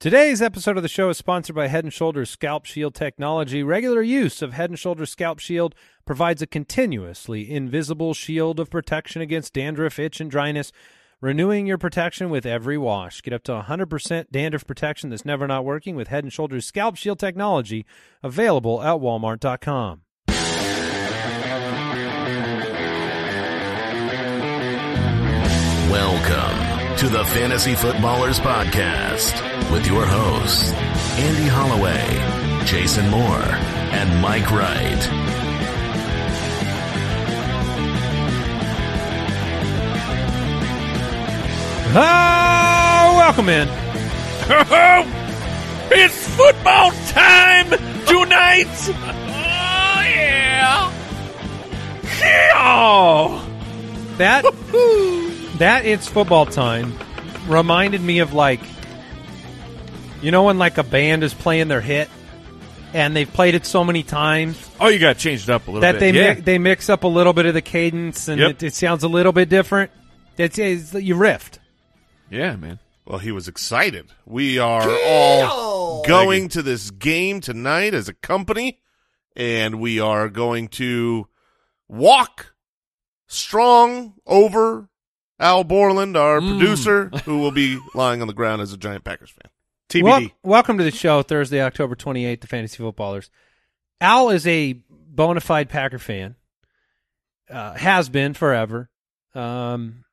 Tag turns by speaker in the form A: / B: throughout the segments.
A: Today's episode of the show is sponsored by Head and Shoulders Scalp Shield technology. Regular use of Head and Shoulders Scalp Shield provides a continuously invisible shield of protection against dandruff, itch, and dryness, renewing your protection with every wash. Get up to 100% dandruff protection that's never not working with Head and Shoulders Scalp Shield technology, available at walmart.com.
B: Welcome to the Fantasy Footballers Podcast with your hosts, Andy Holloway, Jason Moore, and Mike Wright.
A: Oh, welcome in.
C: it's football time tonight. Oh yeah. Yeah.
A: That that it's football time reminded me of like you know when like a band is playing their hit and they've played it so many times
C: Oh, you got changed up a little bit.
A: that
C: bit.
A: they
C: yeah.
A: mi- they mix up a little bit of the cadence and
C: Yep.
A: it, it sounds a little bit different. It's, it's you riffed.
C: yeah, man.
D: Well, he was excited. We are all going to this game tonight as a company, and we are going to walk strong over Al Borland, our producer, who will be lying on the ground as a giant Packers fan. TBD.
A: Wel- welcome to the show, Thursday, October 28th, the Fantasy Footballers. Al is a bona fide Packer fan, uh, has been forever. Um,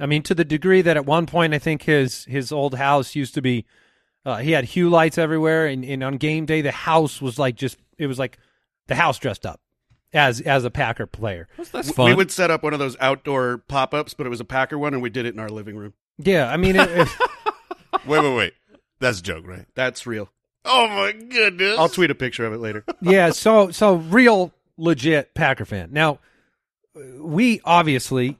A: I mean, to the degree that at one point, I think his his old house used to be, uh, he had hue lights everywhere, and, and on game day, the house was like just, it was like the house dressed up as as a Packer player.
C: That's fun.
E: We would set up one of those outdoor pop ups, but it was a Packer one, and we did it in our living room.
A: Yeah, I mean, it, it-
D: wait, wait, wait. That's a joke, right?
E: That's real.
D: Oh my goodness!
E: I'll tweet a picture of it later.
A: yeah, so so real legit Packer fan. Now, we obviously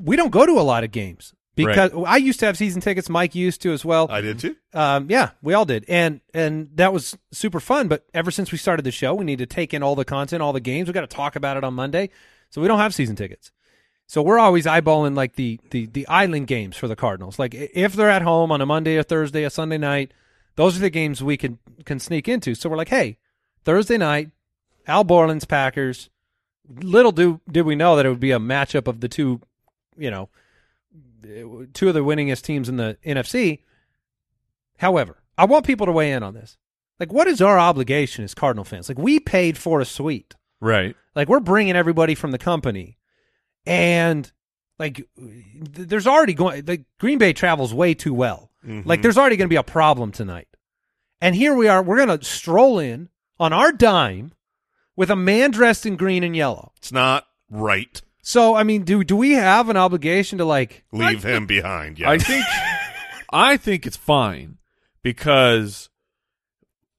A: we don't go to a lot of games because I used to have season tickets. Mike used to as well.
D: I did too.
A: Um, yeah, we all did, and and that was super fun. But ever since we started the show, we need to take in all the content, all the games. We got to talk about it on Monday, so we don't have season tickets. So we're always eyeballing like the the the island games for the Cardinals. Like if they're at home on a Monday, a Thursday, a Sunday night, those are the games we can can sneak into. So we're like, hey, Thursday night, Al Borland's Packers. Little do did we know that it would be a matchup of the two, you know, two of the winningest teams in the NFC. However, I want people to weigh in on this. Like, what is our obligation as Cardinal fans? Like, we paid for a suite.
C: right.
A: Like, we're bringing everybody from the company, and like, th- there's already going. Like, Green Bay travels way too well. Mm-hmm. Like, there's already going to be a problem tonight. And here we are. We're going to stroll in on our dime with a man dressed in green and yellow.
D: It's not right.
A: So, I mean, do do we have an obligation to like?
D: Leave him behind. Yeah.
C: I think I think it's fine because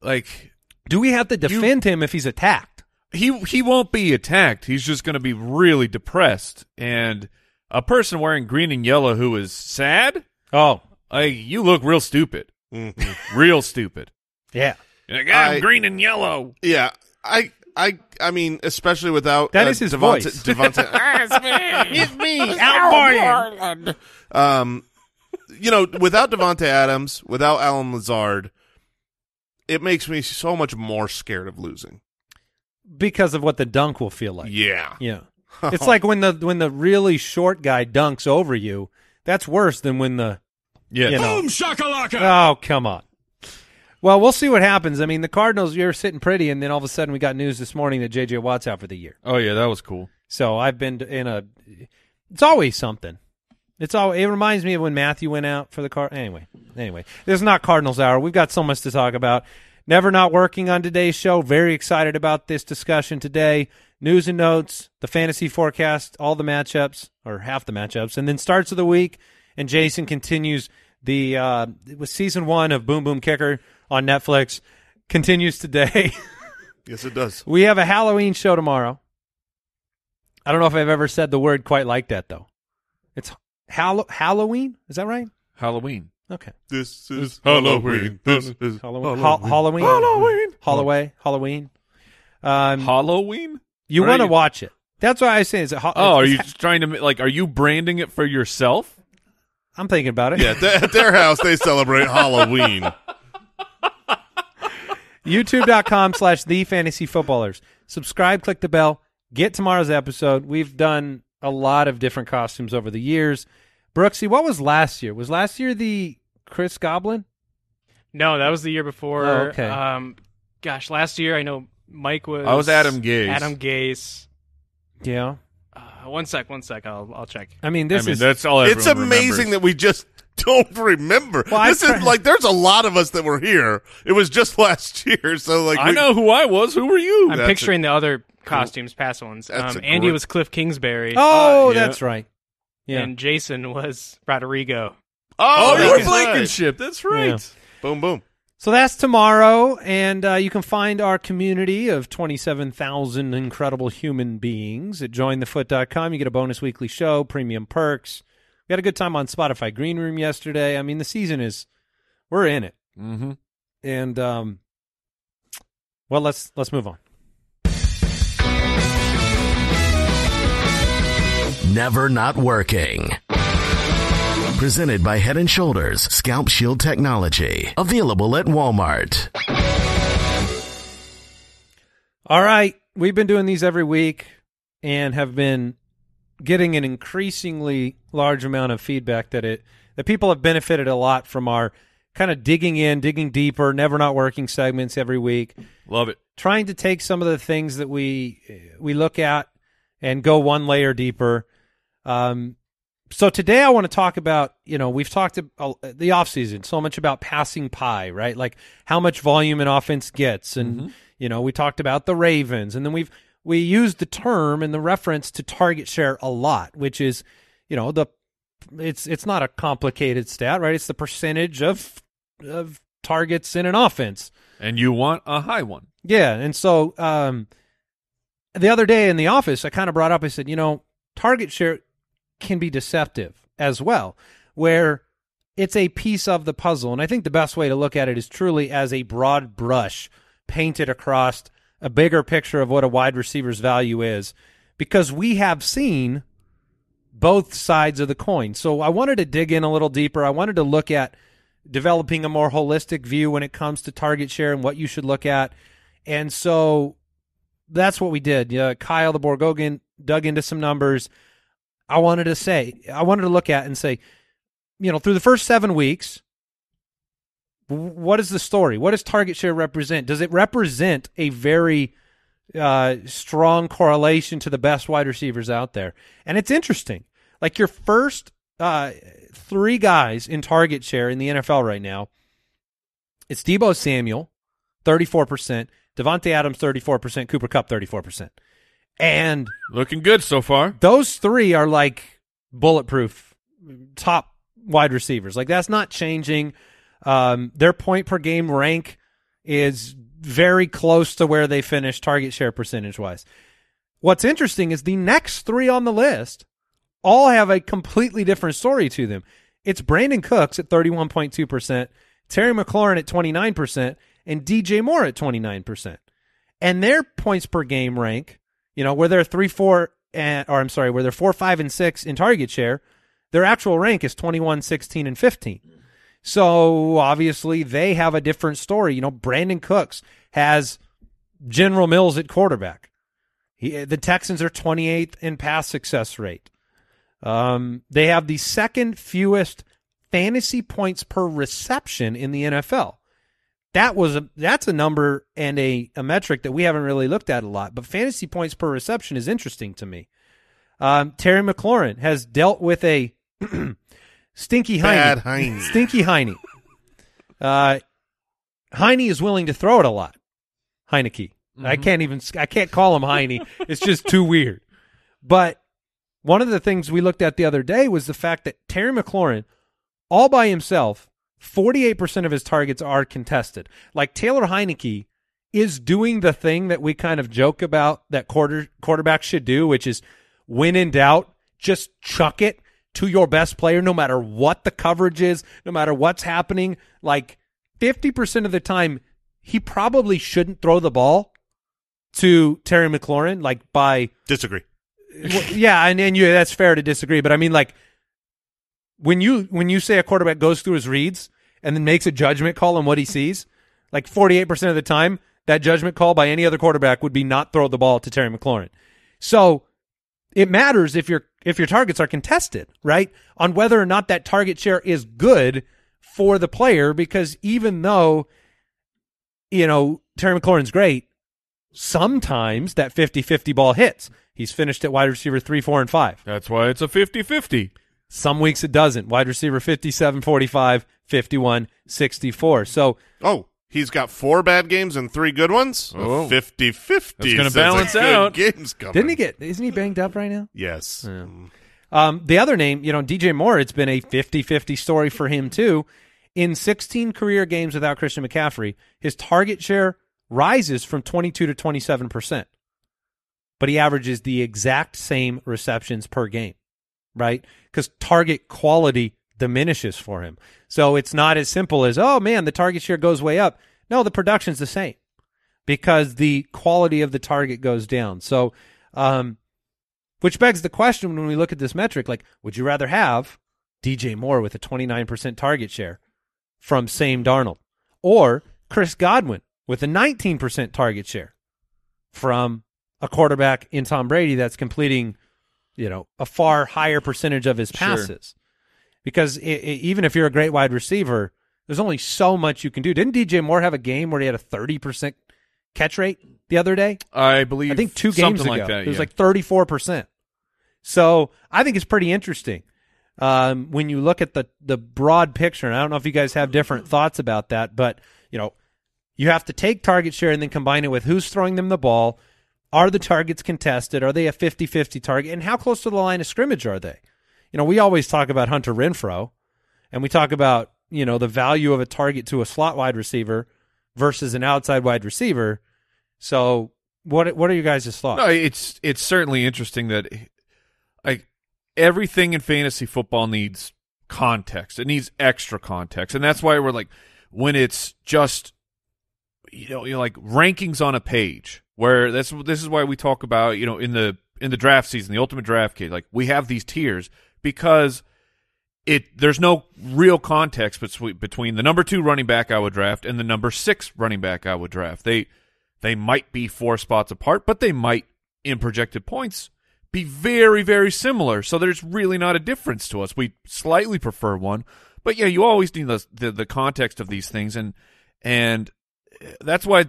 C: like
A: Do we have to defend him if he's attacked?
C: he he won't be attacked. He's just going to be really depressed and a person wearing green and yellow who is sad,
A: Oh,
C: like you look real stupid.
D: Mhm.
C: Real stupid.
A: yeah.
C: You're like, I'm
D: I-
C: green and yellow.
D: Yeah, I, I, I mean, especially without
A: That
D: uh,
A: is his
D: Devonta-
A: voice.
D: Devonta-
C: it's me, Al
D: um, you know, without Davante Adams, without Allen Lazard, it makes me so much more scared of losing.
A: because of what the dunk will feel like.
D: Yeah,
A: Yeah. It's like when the when the really short guy dunks over you. That's worse than when the
C: Yeah.
A: you know. Oh, come on. Well, we'll see what happens. I mean, the Cardinals, you're sitting pretty, and then all of a sudden we got news this morning that J.J. Watt's out for the year.
C: Oh yeah, that was cool.
A: So I've been in a. It's always something. It's all. It reminds me of when Matthew went out for the car. Anyway, anyway, this is not Cardinals hour. We've got so much to talk about. Never not working on today's show. Very excited about this discussion today. News and notes, the fantasy forecast, all the matchups or half the matchups, and then starts of the week. And Jason continues the uh, it was season one of Boom Boom Kicker on Netflix. Continues today.
D: yes, it does.
A: We have a Halloween show tomorrow. I don't know if I've ever said the word quite like that though. It's Hall- Halloween. Is that right?
C: Halloween.
A: Okay.
D: This is
C: Halloween.
D: This is
A: Halloween. Ha- Halloween.
C: Halloween.
A: Holloway. Halloween. Um,
C: Halloween.
A: you want to watch it? That's why I say is it. Ha-
C: Oh, are you trying to like? Are you branding it for yourself?
A: I'm thinking about it.
D: Yeah, th- at their house they celebrate Halloween.
A: YouTube.com slash the fantasy footballers. Subscribe, click the bell, get tomorrow's episode. We've done a lot of different costumes over the years. Brooksy, what was last year? Was last year the Chris Goblin?
F: No, that was the year before.
A: Oh, okay.
F: Um, gosh, last year I know Mike was.
C: I was Adam Gase.
F: Adam Gase.
A: Yeah.
F: Uh, one sec, one sec. I'll I'll check.
A: I mean,
C: I
A: this
C: mean,
A: is
C: that's all.
D: it's amazing
C: remembers.
D: that we just don't remember.
A: Well, I
D: this
A: try-
D: is like there's a lot of us that were here. It was just last year, so like
C: I
D: we-
C: know who I was. Who were you?
F: I'm
D: That's
F: picturing the other costumes, past ones. Um, Andy
D: great-
F: was Cliff Kingsbury.
A: Oh,
C: Uh, yeah.
A: that's right. Yeah.
F: And Jason was Rodrigo.
D: Oh,
C: Oh, you were
D: that's right.
C: Blankenship. That's right.
A: Yeah.
D: Boom, boom.
A: So that's tomorrow, and uh, you can find our community of 27,000 incredible human beings at jointhefoot.com. You get a bonus weekly show, premium perks. We had a good time on Spotify Green Room yesterday. I mean, the season is, we're in it.
C: Mm-hmm.
A: And, um, well, let's let's move on.
B: Never not working. Presented by Head and Shoulders Scalp Shield Technology. Available at Walmart.
A: All right, we've been doing these every week and have been getting an increasingly large amount of feedback that it that people have benefited a lot from our kind of digging in, digging deeper, never not working segments every week,
C: Love it.
A: trying to take some of the things that we we look at and go one layer deeper. Um, so today I want to talk about, you know, we've talked about the offseason so much about passing pie, right? Like how much volume an offense gets. And, you know, we talked about the Ravens. And then we've, we use the term and the reference to target share a lot, which is, you know, the, it's, it's not a complicated stat, right? It's the percentage of, of targets in an offense.
C: And you want a high one.
A: Yeah, and so um, the other day in the office, I kind of brought up. I said, you know, target share can be deceptive as well, where it's a piece of the puzzle, and I think the best way to look at it is truly as a broad brush painted across a bigger picture of what a wide receiver's value is, because we have seen both sides of the coin. So I wanted to dig in a little deeper. I wanted to look at developing a more holistic view when it comes to target share and what you should look at. And so that's what we did. Yeah, Kyle the Borgogan dug into some numbers. I wanted to say, I wanted to look at and say, you know, through the first seven weeks, what is the story? What does target share represent? Does it represent a very uh, strong correlation to the best wide receivers out there? And it's interesting. Like your first uh, three guys in target share in the NFL right now, it's Deebo Samuel, 34%, Davante Adams, 34%, Cooper Kupp, 34%. And
C: Looking good so far.
A: those three are like bulletproof top wide receivers. Like that's not changing. Um, their point per game rank is very close to where they finished target share percentage wise. What's interesting is the next three on the list all have a completely different story to them. It's Brandin Cooks at 31.2%, Terry McLaurin at 29%, and DJ Moore at 29%. And their points per game rank, you know, where they're 3 4 and or I'm sorry, where they're 4 5 and 6 in target share, their actual rank is 21 16 and 15. So obviously they have a different story. You know, Brandin Cooks has General Mills at quarterback. He, the Texans are 28th in pass success rate. Um, they have the second fewest fantasy points per reception in the NFL. That was a that's a number and a, a metric that we haven't really looked at a lot. But fantasy points per reception is interesting to me. Um, Terry McLaurin has dealt with a stinky
D: Bad
A: Heine.
D: Heine.
A: Stinky Heine. Uh, Heine is willing to throw it a lot. Heinicke. I can't even I can't call him Heine. it's just too weird. But one of the things we looked at the other day was the fact that Terry McLaurin, all by himself, 48% of his targets are contested. Like Taylor Heinicke is doing the thing that we kind of joke about that quarter quarterbacks should do, which is when in doubt, just chuck it to your best player, no matter what the coverage is, no matter what's happening. Like 50% of the time, he probably shouldn't throw the ball to Terry McLaurin, like by
D: Disagree.
A: well, yeah, and, and you that's fair to disagree, but I mean like when you when you say a quarterback goes through his reads and then makes a judgment call on what he sees, like 48% of the time, that judgment call by any other quarterback would be not throw the ball to Terry McLaurin. So it matters if your if your targets are contested, right? On whether or not that target share is good for the player because even though you know Terry McLaurin's great, sometimes that 50-50 ball hits. He's finished at wide receiver 3, 4 and 5.
C: That's why it's a 50-50.
A: Some weeks it doesn't. Wide receiver 57, 45, 51, 64. So
D: Oh, he's got four bad games and three good ones.
C: Oh.
D: 50 50.
C: That's gonna balance out.
D: Games coming.
A: didn't he get, isn't he banged up right now?
D: Yes. Mm.
A: Um, the other name, you know, DJ Moore, it's been a 50 50 story for him too. In 16 career games without Christian McCaffrey, his target share rises from 22 to 27%, but he averages the exact same receptions per game, right? Because target quality diminishes for him. So it's not as simple as, oh man, the target share goes way up. No, the production's the same because the quality of the target goes down. So, um, which begs the question when we look at this metric, like, would you rather have DJ Moore with a 29% target share from Sam Darnold or Chris Godwin with a 19% target share from a quarterback in Tom Brady that's completing, you know, a far higher percentage of his
C: Sure.
A: Because i i even if you're a great wide receiver, there's only so much you can do. Didn't DJ Moore have a game where he had a 30% catch rate the other day?
C: I believe
A: I think two games ago.
C: like that.
A: it was
C: yeah.
A: like thirty four percent. So I think it's pretty interesting um, when you look at the the broad picture. And I don't know if you guys have different thoughts about that, but you know, you have to take target share and then combine it with who's throwing them the ball. Are the targets contested? Are they a 50-50 target? And how close to the line of scrimmage are they? You know, we always talk about Hunter Renfrow, and we talk about you know the value of a target to a slot wide receiver versus an outside wide receiver. So what what are you guys' thoughts?
C: No, it's it's certainly interesting that like everything in fantasy football needs context. It needs extra context, and that's why we're like when it's just you know, you like rankings on a page where that's this is why we talk about you know in the in the draft season, the ultimate draft kit, like we have these tiers because it there's no real context between the number two running back I would draft and the number six running back I would draft. They they might be four spots apart, but they might in projected points be very very similar. So there's really not a difference to us. We slightly prefer one, but yeah, you always need the the, the context of these things, and and that's why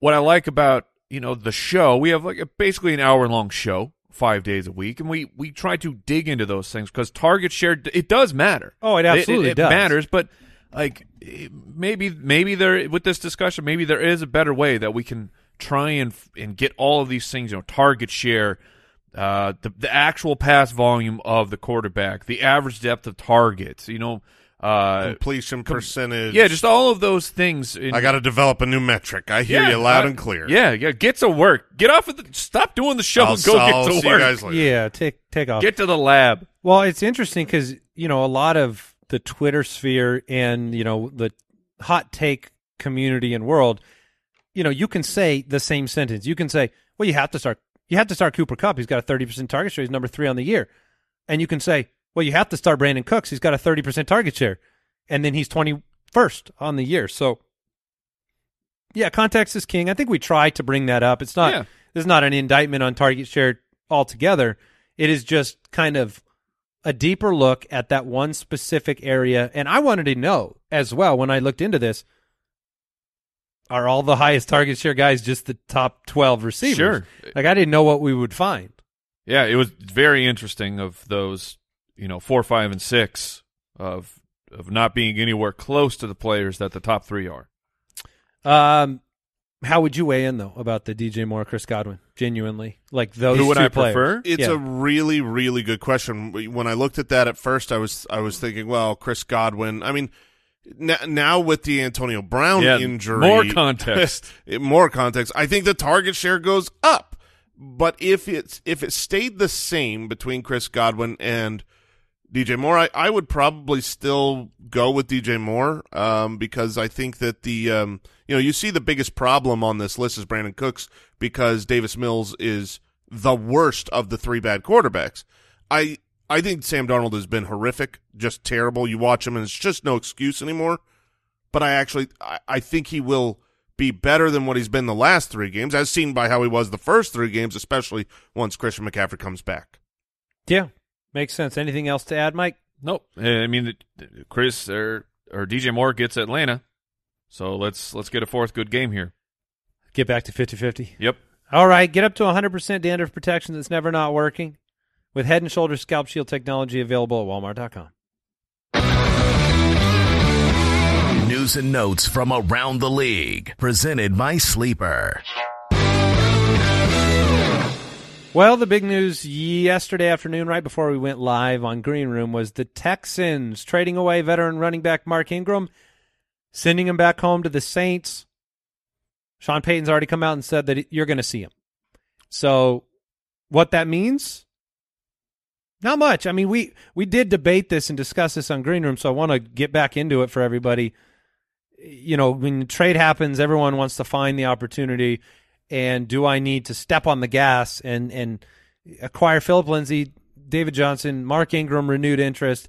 C: what I like about you know the show we have like a, basically an hour long show five days a week and we we try to dig into those things because target share it does matter
A: Oh, it absolutely
C: it,
A: does.
C: matters but like maybe maybe there with this discussion maybe there is a better way that we can try and and get all of these things you know target share uh the, the actual pass volume of the quarterback the average depth of targets you know uh
D: Completion percentage.
C: yeah just all of those things in,
D: I got to develop a new metric. I hear
C: yeah,
D: you loud
C: uh,
D: and clear.
C: Yeah, yeah. Get to work. Get off of the. Stop doing the show
D: I'll,
C: and go
D: I'll
C: get to
D: see
C: work.
D: you guys later.
A: Yeah, take take off.
C: Get to the lab.
A: well, it's interesting because you know a lot of the Twitter sphere and you know the hot take community and world. You know, you can say the same sentence. You can say, "Well, you have to start. You have to start Cooper Kupp. He's got a thirty percent target share. He's number three on the year." And you can say, "Well, you have to start Brandin Cooks. He's got a thirty percent target share, and then he's twenty first on the year." So, yeah, context is king. I think we try to bring that up. It's not.
C: Yeah.
A: This is not an indictment on target share altogether. It is just kind of a deeper look at that one specific area. And I wanted to know as well when I looked into this are all the highest target share guys just the top 12 receivers?
C: Sure.
A: Like, I didn't know what we would find.
C: Yeah, it was very interesting of those, you know, four, five, and six of of not being anywhere close to the players that the top three are.
A: Um, how would you weigh in, though, about the DJ Moore, Chris Godwin? Genuinely. Like those
C: Who would
A: two
C: I
A: players.
C: prefer?
D: It's
A: Yeah.
D: a really, really good question. When I looked at that at first, I was I was thinking, well, Chris Godwin. I mean, n- now with the Antonio Brown
C: Yeah,
D: injury,
C: more context.
D: more context. I think the target share goes up. But if it's if it stayed the same between Chris Godwin and DJ Moore, I, I would probably still go with DJ Moore um, because I think that the um, you know you see the biggest problem on this list is Brandin Cooks because Davis Mills is the worst of the three bad quarterbacks. I I think Sam Darnold has been horrific, just terrible. You watch him, and it's just no excuse anymore. But I actually, I, I think he will be better than what he's been the last three games, as seen by how he was the first three games, especially once Christian McCaffrey comes back.
A: Yeah, makes sense. Anything else to add, Mike?
C: Nope. Uh, I mean, Chris or or DJ Moore gets Atlanta, so let's let's get a fourth good game here.
A: Get back to 50-50.
C: Yep.
A: All right, get up to 100% dandruff protection that's never not working with Head and shoulder Scalp Shield technology available at walmart.com.
B: News and notes from around the league, presented by Sleeper.
A: Well, the big news yesterday afternoon, right before we went live on Green Room, was the Texans trading away veteran running back Mark Ingram, sending him back home to the Saints. Sean Payton's already come out and said that you're going to see him. So, what that means? Not much. I mean, we we did debate this and discuss this on Green Room, so I want to get back into it for everybody. You know, when trade happens, everyone wants to find the opportunity and do I need to step on the gas and and acquire Philip Lindsay, David Johnson, Mark Ingram, renewed interest?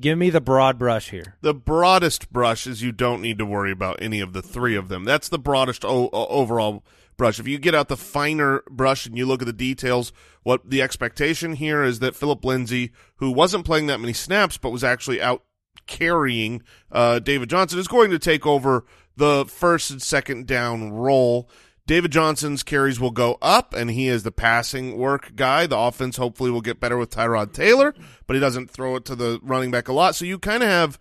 A: Give me the broad brush here.
D: The broadest brush is you don't need to worry about any of the three of them. That's the broadest o- overall brush. If you get out the finer brush and you look at the details, what the expectation here is that Philip Lindsay, who wasn't playing that many snaps but was actually out carrying uh, David Johnson, is going to take over the first and second down role. David Johnson's carries will go up, and he is the passing work guy. The offense hopefully will get better with Tyrod Taylor, but he doesn't throw it to the running back a lot. So you kind of have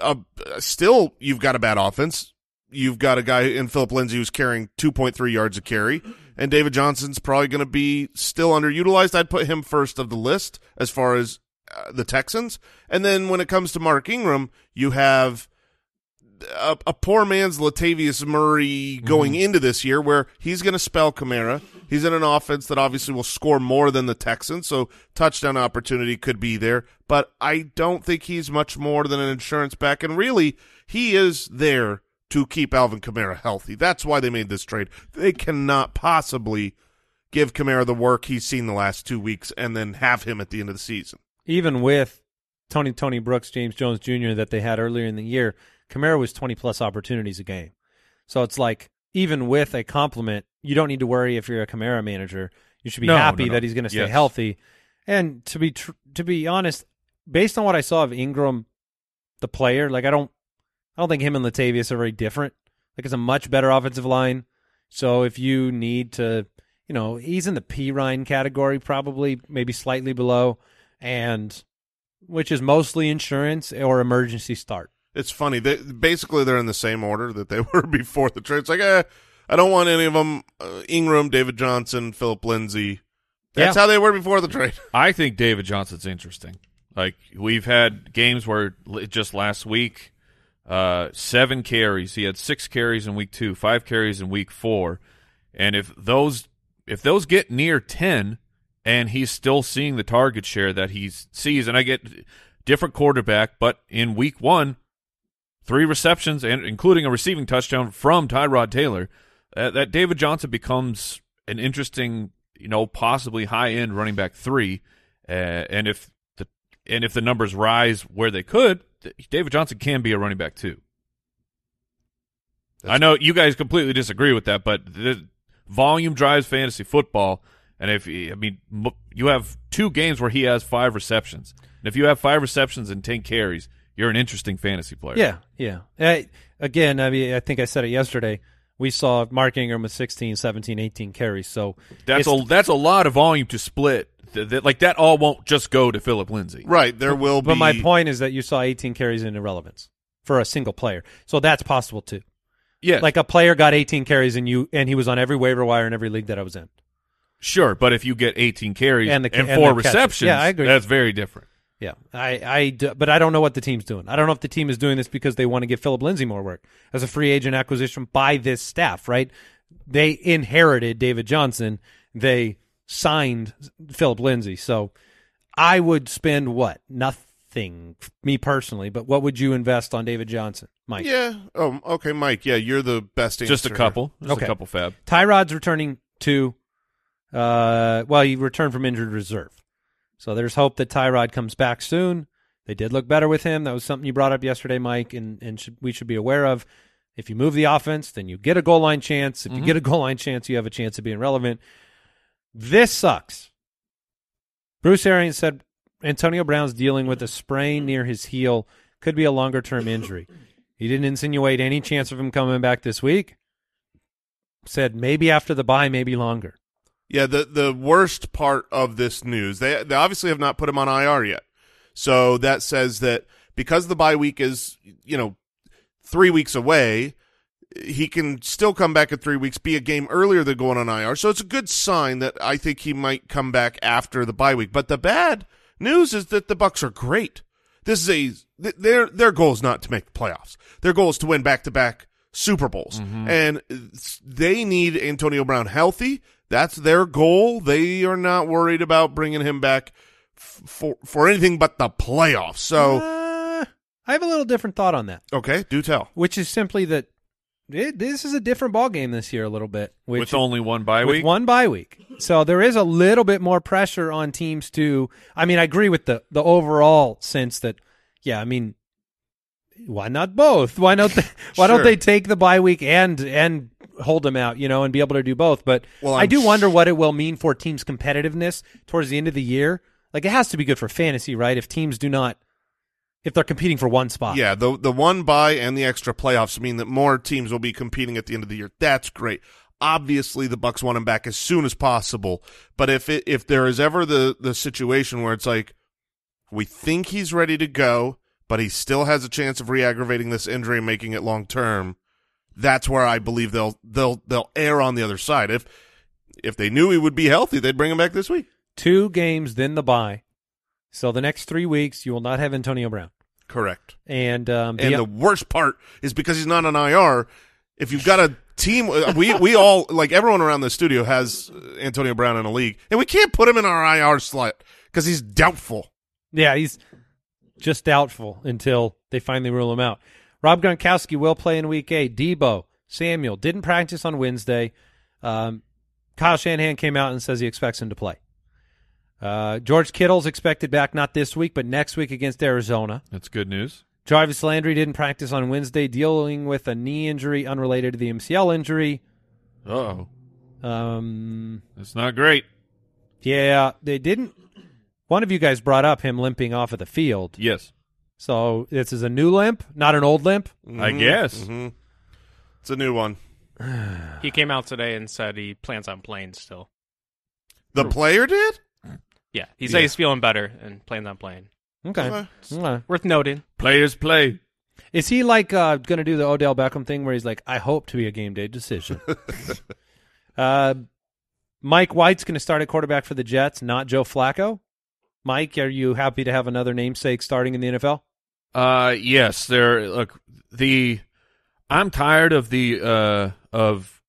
D: a, still you've got a bad offense. You've got a guy in Philip Lindsay who's carrying 2.3 yards a carry, and David Johnson's probably going to be still underutilized. I'd put him first of the list as far as uh, the Texans. And then when it comes to Mark Ingram, you have a, a poor man's Latavius Murray going mm-hmm. into this year, where he's going to spell Kamara. He's in an offense that obviously will score more than the Texans, so touchdown opportunity could be there. But I don't think he's much more than an insurance back, and really, he is there to keep Alvin Kamara healthy. That's why they made this trade. They cannot possibly give Kamara the work he's seen the last two weeks and then have him at the end of the season.
A: Even with Tony Tony Brooks, James Jones Jr. that they had earlier in the year, Kamara was 20 plus opportunities a game. So it's like even with a compliment, you don't need to worry if you're a Kamara manager. You should be
C: No,
A: happy
C: no, no.
A: that he's going to stay
C: Yes.
A: healthy. And to be tr- to be honest, based on what I saw of Ingram, the player, like I don't I don't think him and Latavius are very different. Like it's a much better offensive line. So if you need to, you know, he's in the P Ryan category, probably maybe slightly below, and which is mostly insurance or emergency start.
D: It's funny. They basically they're in the same order that they were before the trade. It's like, eh, I don't want any of them. Uh, Ingram, David Johnson, Philip Lindsay. That's
A: Yeah.
D: how they were before the trade.
C: I think David Johnson's interesting. Like we've had games where just last week, uh, seven carries. He had six carries in week two, five carries in week four, and if those if those get near ten, and he's still seeing the target share that he sees, and I get different quarterback, but in week one, three receptions and including a receiving touchdown from Tyrod Taylor, uh, that David Johnson becomes an interesting, you know, possibly high end running back three. Uh, and if the and if the numbers rise where they could, David Johnson can be a running back too. I know you guys completely disagree with that, but the volume drives fantasy football. And if I mean, you have two games where he has five receptions, and if you have five receptions and ten carries, you're an interesting fantasy player.
A: Yeah, yeah. I, again, I mean, I think I said it yesterday. We saw Mark Ingram with 16, 17, 18 carries. So
C: that's a that's a lot of volume to split. Th- th- like that all won't just go to Philip Lindsay.
D: Right. There will be.
A: But my point is that you saw 18 carries in irrelevance for a single player. So that's possible too.
C: Yeah,
A: Like a player got 18 carries and you and he was on every waiver wire in every league that I was in.
C: sure, but if you get 18 carries
A: And
C: and,
A: the- and
C: four receptions,
A: Yeah, I agree.
C: that's very different.
A: Yeah, I, I, d- but I don't know what the team's doing. I don't know if the team is doing this because they want to give Philip Lindsay more work as a free agent acquisition by this staff, right? They inherited David Johnson. They signed Philip Lindsay. So I would spend what? Nothing, me personally, but what would you invest on David Johnson, Mike?
D: Yeah. Oh, okay, Mike. Yeah, you're the best answer.
C: Just a couple, just
A: Okay.
C: a couple fab.
A: Tyrod's returning to, uh, well, he returned from injured reserve. So there's hope that Tyrod comes back soon. They did look better with him. That was something you brought up yesterday, Mike, and, and should, we should be aware of. If you move the offense, then you get a goal line chance. If you mm-hmm. get a goal line chance, you have a chance of being relevant. This sucks. Bruce Arians said Antonio Brown's dealing with a sprain near his heel. Could be a longer term injury. He didn't insinuate any chance of him coming back this week. Said maybe after the bye, maybe longer.
D: Yeah, the the worst part of this news, they they obviously have not put him on IR yet. So that says that because the bye week is, you know, three weeks away, he can still come back in three weeks, be a game earlier than going on IR. So it's a good sign that I think he might come back after the bye week. But the bad news is that the Bucs are great. This is a their their goal is not to make the playoffs. Their goal is to win back to back Super Bowls, mm-hmm. and they need Antonio Brown healthy. That's their goal. They are not worried about bringing him back f- for for anything but the playoffs. So
A: Uh, I have a little different thought on that,
D: okay, do tell.
A: which is simply that it, this is a different ball game this year a little bit. Which
C: with only one bye
A: with
C: week.
A: one bye week. So there is a little bit more pressure on teams to. I mean, I agree with the the overall sense that, yeah, I mean, why not both? Why not? why don't they take the bye week and and hold them out, you know, and be able to do both? But
D: Well,
A: I do wonder what it will mean for teams' competitiveness towards the end of the year. Like it has to be good for fantasy, right? If teams do not, if they're competing for one spot,
D: Yeah, the the one bye and the extra playoffs mean that more teams will be competing at the end of the year. That's great. Obviously, the Bucs want him back as soon as possible. But if it, if there is ever the the situation where it's like we think he's ready to go, but he still has a chance of re-aggravating this injury and making it long term, that's where I believe they'll they'll they'll err on the other side. If if they knew he would be healthy, they'd bring him back this week.
A: two games, then the bye. So the next three weeks, you will not have Antonio Brown,
D: Correct.
A: and um,
D: And
A: the-
D: worst part is because he's not on IR. If you've got a team, we we all like everyone around the studio has Antonio Brown in a league, and we can't put him in our IR slot because he's doubtful.
A: Yeah, he's just doubtful until they finally rule him out. Rob Gronkowski will play in Week Eight. Deebo Samuel didn't practice on Wednesday. Um, Kyle Shanahan came out and says he expects him to play. Uh, George Kittle's expected back not this week, but next week against Arizona.
C: That's good news.
A: Jarvis Landry didn't practice on Wednesday, dealing with a knee injury unrelated to the MCL injury.
C: Oh,
A: Um,
C: that's not great.
A: yeah, they didn't. One of you guys brought up him limping off of the field.
C: Yes,
A: So this is a new limp, not an old limp.
C: I guess.
D: hmm It's a new one.
F: He came out today and said he plans on playing still.
D: The player did.
F: Yeah, he said he's feeling better and plans on playing.
A: Okay.
D: Okay.
A: Okay.
F: Worth noting.
C: Players play.
A: Is he like uh, going to do the Odell Beckham thing where he's like, I hope to be a game day decision? uh, Mike White's going to start at quarterback for the Jets, not Joe Flacco. Mike, are you happy to have another namesake starting in the NFL?
C: Uh, yes. There. Look, the. I'm tired of the uh of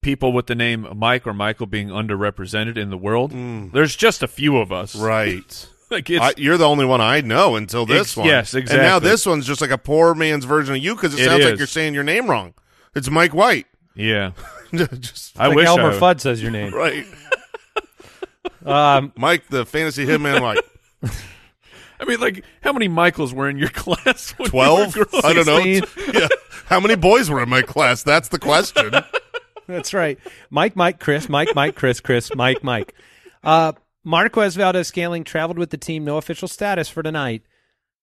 C: people with the name Mike or Michael being underrepresented in the world.
D: Mm.
C: There's just a few of us.
D: Right.
C: Like it's
D: I, you're the only one I know until this
C: Ex-
D: one.
C: yes, exactly.
D: And now this one's just like a poor man's version of you because it,
C: It
D: sounds like you're saying your name wrong. It's Mike White.
C: yeah.
D: just
C: I
A: like
C: wish
A: Elmer
C: I,
A: Fudd says your name.
D: right.
A: Um,
D: Mike, the fantasy hitman White.
C: I mean, like, how many Michaels were in your class? when you
D: Twelve?
C: were
D: I don't know. yeah. How many boys were in my class? That's the question.
A: That's right. Mike, Mike, Chris, Mike, Mike, Chris, Chris, Mike, Mike. Uh, Marquez Valdes-Scantling traveled with the team. No official status for tonight,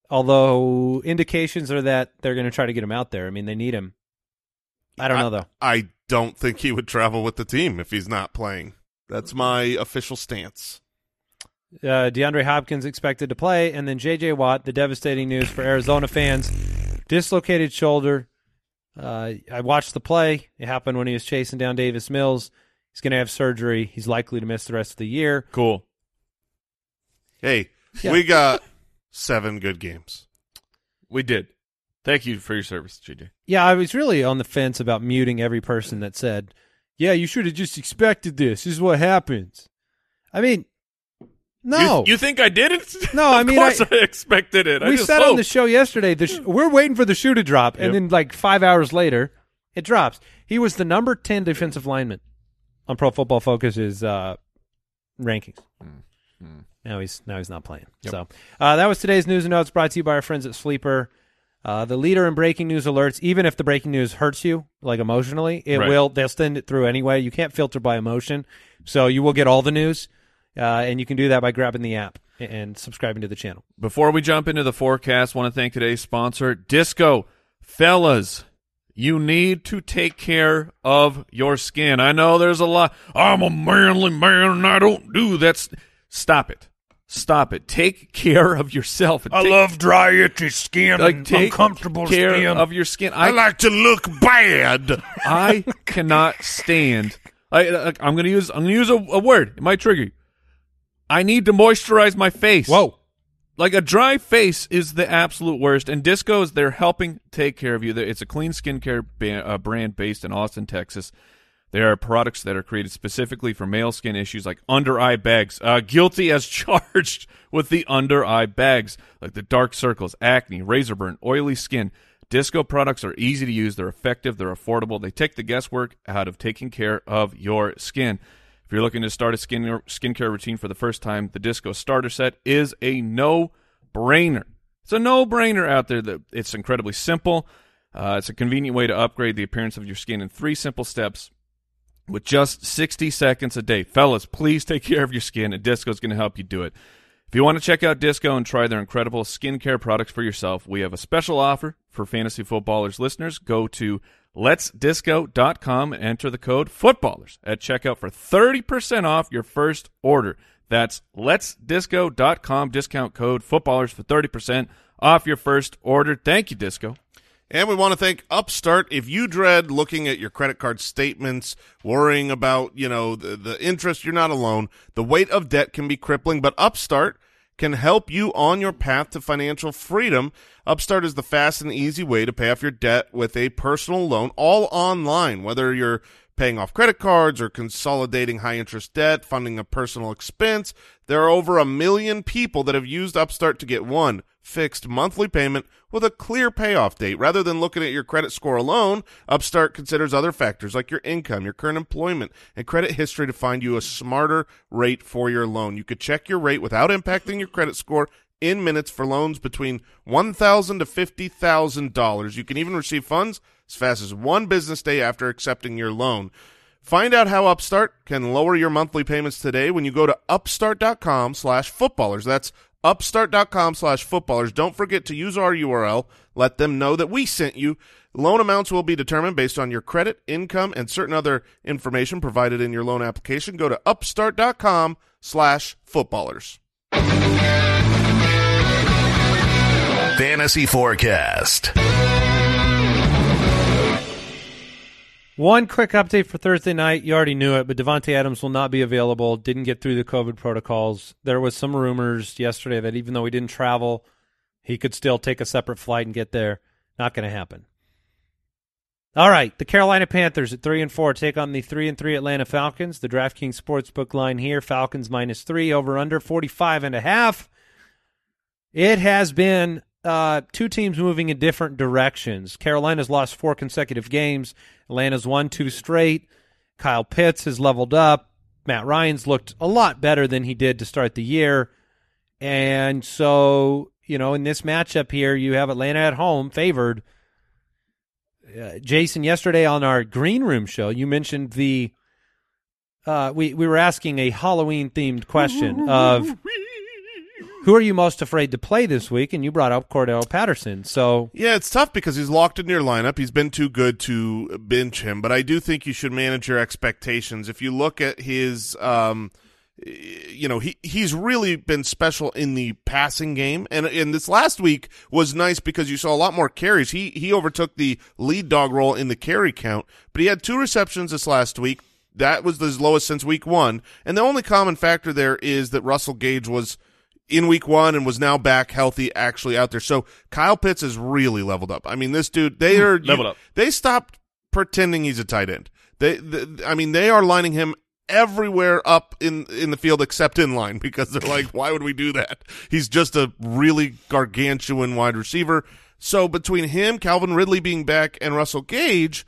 A: although indications are that they're going to try to get him out there. I mean, they need him. I don't know though.
D: I don't think he would travel with the team if he's not playing. That's my official stance.
A: Uh, DeAndre Hopkins expected to play, and then J.J. Watt. The devastating news for Arizona fans: dislocated shoulder. Uh, I watched the play. It happened when he was chasing down Davis Mills. He's going to have surgery. He's likely to miss the rest of the year.
C: Cool.
D: Hey,
A: Yeah.
D: we got seven good games.
C: We did. Thank you for your service, JJ.
A: Yeah, I was really on the fence about muting every person that said, "Yeah, you should have just expected this. This is what happens." I mean, no,
C: You, you think I didn't?
A: No, I mean of
C: course
A: I-
C: I, expected it. I
A: we said on the show yesterday. The sh- we're waiting for the shoe to drop, and
C: Yep.
A: then like five hours later, it drops. He was the number ten defensive lineman on Pro Football Focus's uh, rankings. Now he's now he's not playing. So uh, that was today's news and notes brought to you by our friends at Sleeper. Uh, the leader in breaking news alerts. Even if the breaking news hurts you, like emotionally, it
C: Right.
A: will. They'll send it through anyway. You can't filter by emotion, so you will get all the news, uh, and you can do that by grabbing the app and subscribing to the channel.
C: Before we jump into the forecast, want to thank today's sponsor, Disco. Fellas, you need to take care of your skin. I know there's a lot. I'm a manly man and I don't do that. Stop it. Stop it. Take care of yourself. I take- love
G: dry, itchy skin
C: like take care of your skin.
D: I
C: I
D: like to look bad.
C: I cannot stand. I, I'm gonna use I'm gonna use a, a word. It might trigger you. I need to moisturize my face.
A: Whoa.
C: Like a dry face is the absolute worst, and Disco's they're helping take care of you. It's a clean skincare uh, brand based in Austin, Texas. There are products that are created specifically for male skin issues like under eye bags. Uh, guilty as charged with the under eye bags, like the dark circles, acne, razor burn, oily skin. Disco products are easy to use. They're effective. They're affordable. They take the guesswork out of taking care of your skin. If you're looking to start a skin skincare routine for the first time, the Disco Starter Set is a no-brainer. It's a no-brainer out there. That it's incredibly simple. Uh, it's a convenient way to upgrade the appearance of your skin in three simple steps with just 60 seconds a day. Fellas, please take care of your skin, and Disco is going to help you do it. If you want to check out Disco and try their incredible skincare products for yourself, we have a special offer for fantasy footballers listeners. Go to letsdisco.com and enter the code footballers at checkout for 30% off your first order. That's letsdisco.com discount code footballers for 30% off your first order. Thank you, Disco.
D: And we want to thank Upstart. If you dread looking at your credit card statements, worrying about, you know, the, the interest, you're not alone. The weight of debt can be crippling, but Upstart can help you on your path to financial freedom. Upstart is the fast and easy way to pay off your debt with a personal loan, all online, whether you're paying off credit cards or consolidating high interest debt, funding a personal expense. There are over a million people that have used Upstart to get one fixed monthly payment with a clear payoff date. Rather than looking at your credit score alone, Upstart considers other factors like your income, your current employment, and credit history to find you a smarter rate for your loan. You could check your rate without impacting your credit score in minutes for loans between $1,000 to $50,000. You can even receive funds as fast as one business day after accepting your loan. Find out how Upstart can lower your monthly payments today when you go to upstart.com slash footballers. That's upstart.com slash footballers. Don't forget to use our URL. Let them know that we sent you. Loan amounts will be determined based on your credit, income, and certain other information provided in your loan application. Go to upstart.com slash footballers.
B: Fantasy Forecast.
A: One quick update for Thursday night. You already knew it, but Davante Adams will not be available. Didn't get through the COVID protocols. There was some rumors yesterday that even though he didn't travel, he could still take a separate flight and get there. Not going to happen. All right, the Carolina Panthers at three and four take on the three and three Atlanta Falcons. The DraftKings Sportsbook line here: Falcons minus three, over under forty five and a half. It has been uh, two teams moving in different directions. Carolina's lost four consecutive games. Atlanta's won two straight. Kyle Pitts has leveled up. Matt Ryan's looked a lot better than he did to start the year. And so, you know, in this matchup here, you have Atlanta at home favored. Uh, Jason, yesterday on our green room show, you mentioned the. Uh, we we were asking a Halloween themed question of who are you most afraid to play this week, and you brought up Cordarrelle Patterson. So
D: Yeah, it's tough because he's locked in your lineup. He's been too good to bench him, but I do think you should manage your expectations. If you look at his, um, you know, he he's really been special in the passing game, and and this last week was nice because you saw a lot more carries. He he overtook the lead dog role in the carry count, but he had two receptions this last week. That was his lowest since week one, and the only common factor there is that Russell Gage was in week one and was now back healthy, actually out there. So Kyle Pitts has really leveled up. I mean, this dude, they hmm, are
C: leveled up.
D: They stopped pretending he's a tight end. They, the I mean, they are lining him everywhere up in in the field except in line because they're like, why would we do that? He's just a really gargantuan wide receiver. So between him, Calvin Ridley being back, and Russell Gage,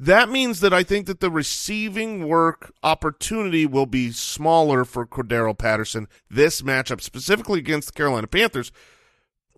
D: that means that I think that the receiving work opportunity will be smaller for Cordarrelle Patterson this matchup, specifically against the Carolina Panthers.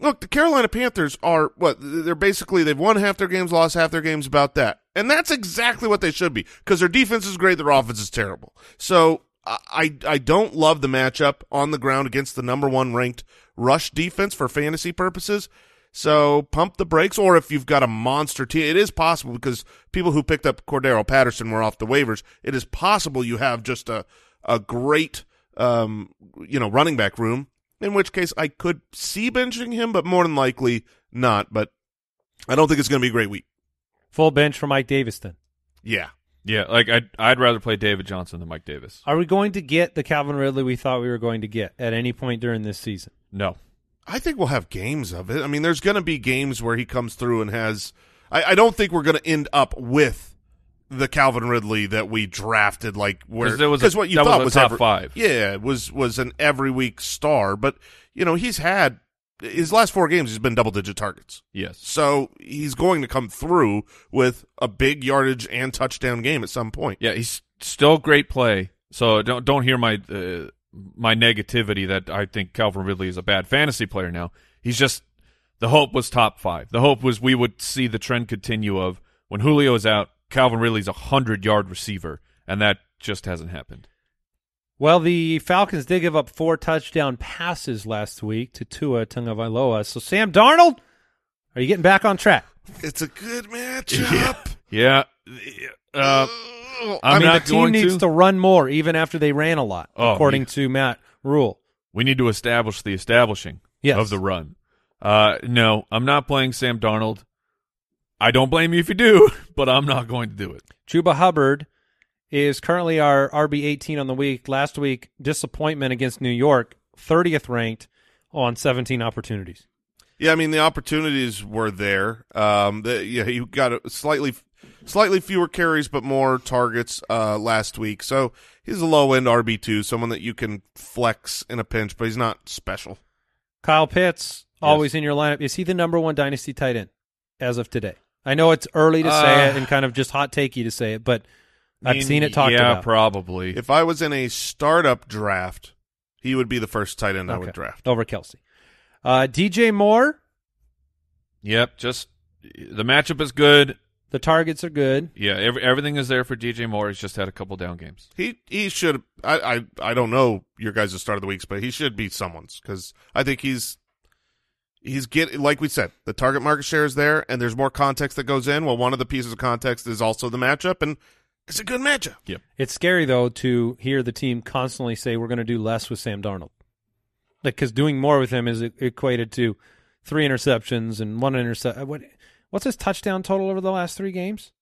D: Look, the Carolina Panthers are what they're basically they've won half their games, lost half their games about that. And that's exactly what they should be because their defense is great, their offense is terrible. So I I don't love the matchup on the ground against the number one ranked rush defense for fantasy purposes. So pump the brakes, or if you've got a monster team, it is possible because people who picked up Cordarrelle Patterson were off the waivers. It is possible you have just a a great um you know running back room. In which case, I could see benching him, but more than likely not. But I don't think it's going to be a great week.
A: Full bench for Mike Davis then.
D: Yeah,
C: Yeah, like I'd I'd rather play David Johnson than Mike Davis.
A: Are we going to get the Calvin Ridley we thought we were going to get at any point during this season?
C: No.
D: I think we'll have games of it. I mean, there's going to be games where he comes through and has. I, I don't think we're going to end up with the Calvin Ridley that we drafted, like where
C: 'Cause there was a-
D: what you
C: that
D: thought
C: was a top
D: every-
C: five.
D: Yeah, was was an every week star, but you know he's had his last four games. He's been double digit targets,
C: Yes.
D: so he's going to come through with a big yardage and touchdown game at some point.
C: Yeah, he's still great play. So don't don't hear my uh, my negativity that I think Calvin Ridley is a bad fantasy player now. He's just the hope was top five. The hope was we would see the trend continue of when Julio is out, Calvin Ridley's a hundred yard receiver, and that just hasn't happened.
A: Well, the Falcons did give up four touchdown passes last week to Tua Tagovailoa. So Sam Darnold, are you getting back on track?
D: It's a good matchup.
C: Yeah. Uh,
D: Oh,
C: I'm
A: I mean,
C: not
A: the team needs
C: to.
A: to. run more, even after they ran a lot,
C: Oh,
A: according
C: yeah.
A: to Matt Rhule.
C: we need to establish the establishing
A: Yes.
C: of the run. Uh, no, I'm not playing Sam Darnold. I don't blame you if you do, but I'm not going to do it.
A: Chuba Hubbard is currently our RB 18 on the week. Last week, disappointment against New York, 30th ranked on 17 opportunities.
D: Yeah, I mean the opportunities were there. Um, the, yeah, you got a slightly, slightly fewer carries, but more targets uh, last week. So he's a low end RB two, someone that you can flex in a pinch, but he's not special.
A: Kyle Pitts, always in your lineup. Is he the number one dynasty tight end as of today? I know it's early to say
C: Uh,
A: it and kind of just hot takey to say it, but
C: I
A: I've
C: mean,
A: seen it talked
C: yeah,
A: about.
C: probably.
D: If I was in a startup draft, he would be the first tight end I would draft.
A: over Kelce. Uh, DJ Moore,
C: Yep, just the matchup is good.
A: The targets are good.
C: Yeah, every, everything is there for DJ Moore. He's just had a couple down games.
D: He he should. I I, I don't know your guys' start of the weeks, but he should be someone's because I think he's he's get like we said the target market share is there, and there's more context that goes in. Well, one of the pieces of context is also the matchup, and it's a good matchup. Yeah.
A: It's scary though to hear the team constantly say we're going to do less with Sam Darnold, like because doing more with him is e- equated to three interceptions and one intercept. What what's his touchdown total over the last three games?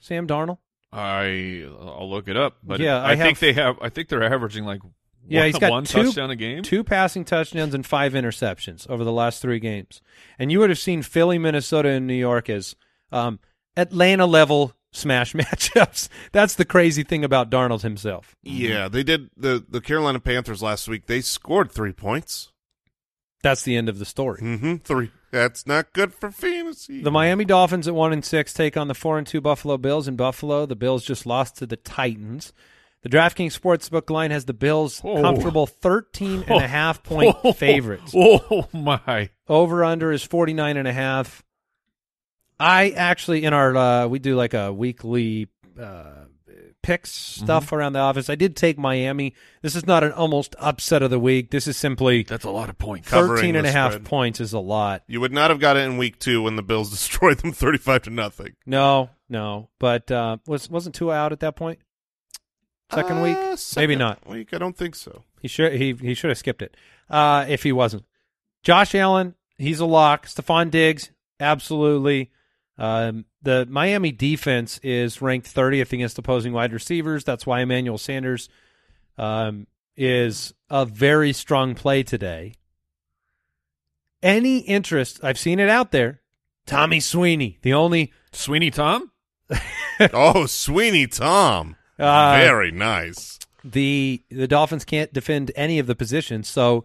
A: Sam Darnold.
C: I I'll look it up, but
A: Yeah, I
C: I, think they have. I think they're averaging like
A: Yeah,
C: one,
A: he's got
C: one
A: two-
C: touchdown a game.
A: Two passing touchdowns and five interceptions over the last three games. And you would have seen Philly, Minnesota, and New York as um, Atlanta level smash matchups. That's the crazy thing about Darnold himself.
D: Yeah, they did the the Carolina Panthers last week. They scored three points.
A: That's the end of the story.
D: Mm-hmm. Three. That's not good for fantasy.
A: The Miami Dolphins at one and six take on the four and two Buffalo Bills in Buffalo. The Bills just lost to the Titans. The DraftKings Sportsbook line has the Bills
C: Oh.
A: comfortable 13 and a half point favorites.
C: Oh my!
A: Over under is 49 and a half. I actually in our uh, we do like a weekly uh, picks stuff around the office. I did take Miami. This is not an almost upset of the week. This is simply
C: That's a lot of points.
D: Covering
A: 13 and a half
D: spread.
A: points is a lot.
D: you would not have got it in week two when the Bills destroyed them thirty-five to nothing.
A: No, no. But uh, was wasn't Tua out at that point? Second
D: Uh,
A: week? Maybe not.
D: Week, I don't think so.
A: He should he he should have skipped it. Uh, if he wasn't. Josh Allen, he's a lock. Stefon Diggs, absolutely. Um, the Miami defense is ranked 30th against opposing wide receivers. That's why Emmanuel Sanders um, is a very strong play today. Any interest? I've seen it out there. Tommy Sweeney, the only
C: Sweeney Tom.
D: oh, Sweeney Tom,
A: uh,
D: very nice.
A: the the Dolphins can't defend any of the positions. So,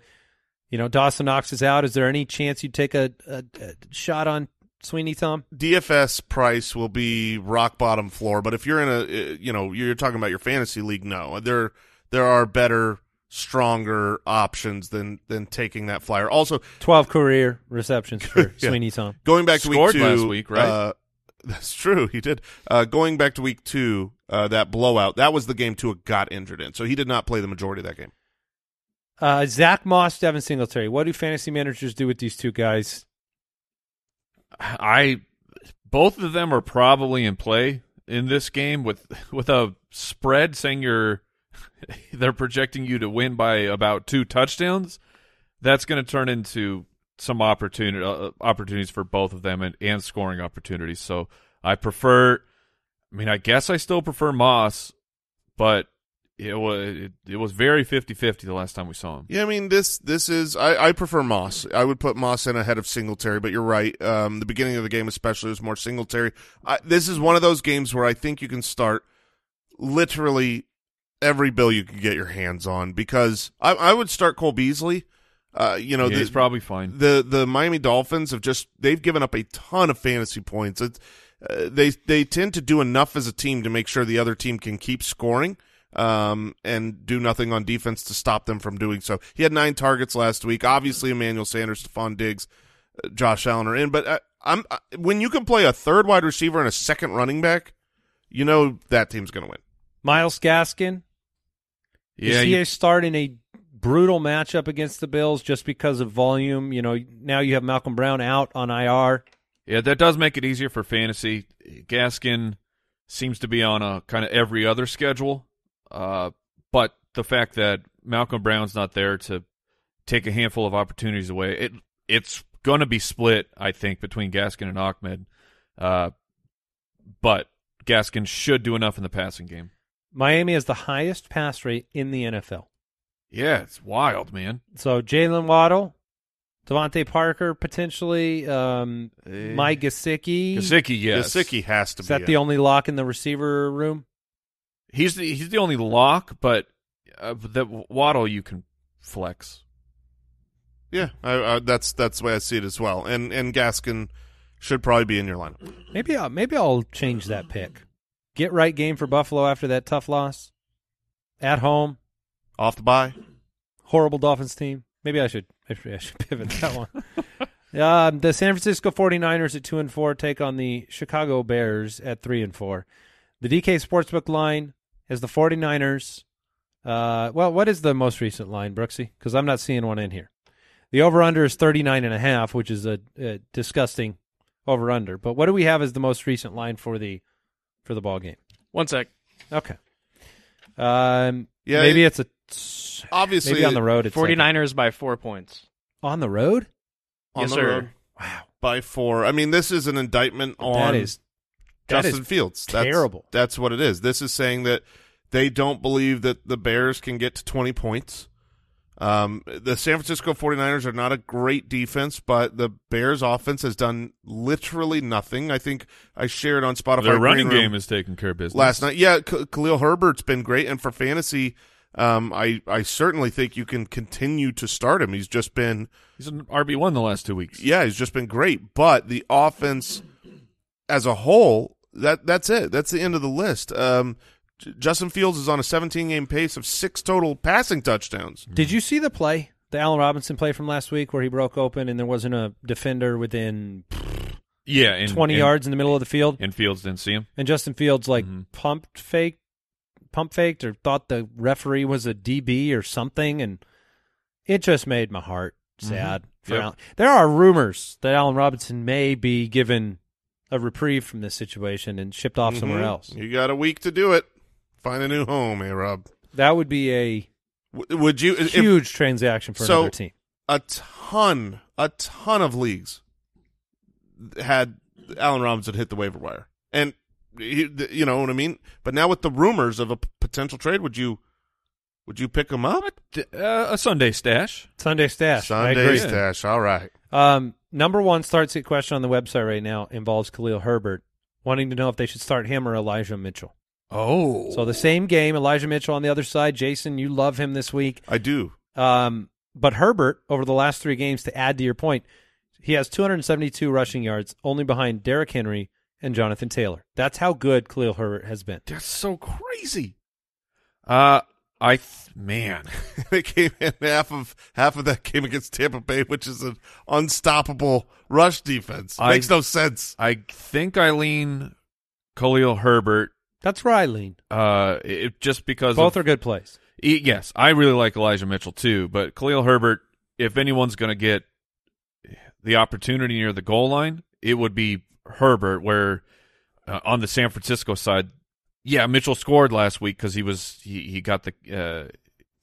A: you know, Dawson Knox is out. Is there any chance you'd take a, a, a shot on Sweeney Tom?
D: DFS price will be rock bottom floor, but if you're in a, uh, you know, you're talking about your fantasy league, no, there there are better, stronger options than than taking that flyer. Also,
A: 12 career receptions for
D: Yeah.
A: Sweeney Tom.
D: going back to
C: Scored
D: week two
C: last week, right?
D: Uh, that's true. He did. Uh, going back to week two, uh, that blowout, that was the game Tua got injured in, so he did not play the majority of that game.
A: Uh, Zach Moss, Devin Singletary. What do fantasy managers do with these two guys?
C: I both of them are probably in play in this game with with a spread saying you're they're projecting you to win by about two touchdowns. That's going to turn into some opportunity uh, opportunities for both of them and, and scoring opportunities. So I prefer. I mean, I guess I still prefer Moss, but it was it, it was very 50-50 the last time we saw him.
D: Yeah, I mean this this is I, I prefer Moss. I would put Moss in ahead of Singletary, but you're right. Um, the beginning of the game especially was more Singletary. I, this is one of those games where I think you can start literally every bill you can get your hands on because I, I would start Cole Beasley. Uh, you know,
C: yeah,
D: the,
C: he's probably fine.
D: the the Miami Dolphins have just they've given up a ton of fantasy points. It's, uh, they they tend to do enough as a team to make sure the other team can keep scoring um, and do nothing on defense to stop them from doing so. He had nine targets last week. Obviously, Emmanuel Sanders, Stefon Diggs, uh, Josh Allen are in. But uh, I'm uh, when you can play a third wide receiver and a second running back, you know that team's going to win.
A: Myles Gaskin.
C: Yeah,
A: Is he
C: you-
A: a start in a brutal matchup against the Bills just because of volume? You know, now you have Malcolm Brown out on IR.
C: Yeah, that does make it easier for fantasy. Gaskin seems to be on a kind of every other schedule, uh, but the fact that Malcolm Brown's not there to take a handful of opportunities away, it it's going to be split, I think, between Gaskin and Ahmed. Uh, but Gaskin should do enough in the passing game.
A: Miami has the highest pass rate in the NFL.
C: Yeah, it's wild, man.
A: So Jaylen Waddle, DeVante Parker potentially, um,
C: Eh.
A: Mike Gesicki.
C: Gasicki, yes,
D: Gesicki has to
A: Is
D: be.
A: that
D: in.
A: the only lock in the receiver room?
C: He's the, he's the only lock, but uh, that Waddle you can flex.
D: yeah, I, I, that's that's the way I see it as well. And and Gaskin should probably be in your lineup.
A: Maybe I'll, maybe I'll change that pick. Get right game for Buffalo after that tough loss. At home,
D: Off the bye.
A: horrible Dolphins team. Maybe I should I should, I should pivot that one. um, the San Francisco 49ers at 2 and 4 take on the Chicago Bears at 3 and 4. The DK Sportsbook line is the 49ers. Uh, well, what is the most recent line, Brooksy? Because I'm not seeing one in here. The over under is 39 and a half, which is a, a disgusting over under. But what do we have as the most recent line for the for the ball game?
F: One sec.
A: Okay. Um,
D: Yeah,
A: maybe
D: it-
A: it's a
D: Obviously,
A: maybe on the road. It's like
F: 49ers by four points.
A: on the road.
D: on
F: Yes,
D: the
F: sir.
D: road. Wow. By four. I mean, this is an indictment on
A: that is that
D: Justin
A: is
D: Fields. That's,
A: terrible.
D: That's what it is. This is saying that they don't believe that the Bears can get to 20 points. Um, the San Francisco 49ers are not a great defense, but the Bears offense has done literally nothing. I think I shared on Spotify.
C: Their running game is taking care of business
D: last night. Yeah, K- Khalil Herbert's been great, and for fantasy, um, I I certainly think you can continue to start him. He's just been
C: He's an RB one the last two weeks.
D: yeah, he's just been great. But the offense as a whole, that that's it. That's the end of the list. Um, Justin Fields is on a 17 game pace of six total passing touchdowns.
A: Did you see the play, the Allen Robinson play from last week, where he broke open and there wasn't a defender within
C: Yeah, and,
A: twenty
C: and-
A: yards in the middle of the field,
C: And Fields didn't see him.
A: and Justin Fields like
C: Mhm.
A: pumped fake, pump faked, or thought the referee was a DB or something, and it just made my heart sad. For
C: Yep.
A: Allen. There are rumors that Allen Robinson may be given a reprieve from this situation and shipped off somewhere
D: Mhm.
A: else.
D: You got a week to do it. Find a new home, hey Rob.
A: That would be a
D: W- would you? if-
A: huge transaction for
D: So-
A: another team.
D: a ton, a ton of leagues had Allen Robinson hit the waiver wire, and he, you know what I mean. But now with the rumors of a p- potential trade, would you would you pick him up?
C: Uh, a Sunday stash.
A: Sunday stash.
D: Sunday stash. All right.
A: Um, number one start sit question on the website right now involves Khalil Herbert, wanting to know if they should start him or Elijah Mitchell.
C: Oh,
A: So the same game, Elijah Mitchell on the other side. Jason, you love him this week.
D: I do.
A: Um, but Herbert over the last three games, to add to your point, He has 272 rushing yards, only behind Derrick Henry and Jonathan Taylor. That's how good Khalil Herbert has been.
C: That's so crazy. Uh, I th- man,
D: they came in half of half of that game against Tampa Bay, which is an unstoppable rush defense.
C: I-
D: Makes no sense.
C: I think I lean Khalil Herbert.
A: That's where I lean.
C: Uh, it, just because
A: Both
C: of,
A: are good plays.
C: E- yes, I really like Elijah Mitchell too, but Khalil Herbert, if anyone's going to get the opportunity near the goal line, it would be Herbert. Where uh, on the San Francisco side, yeah, Mitchell scored last week because he was he, he got the uh,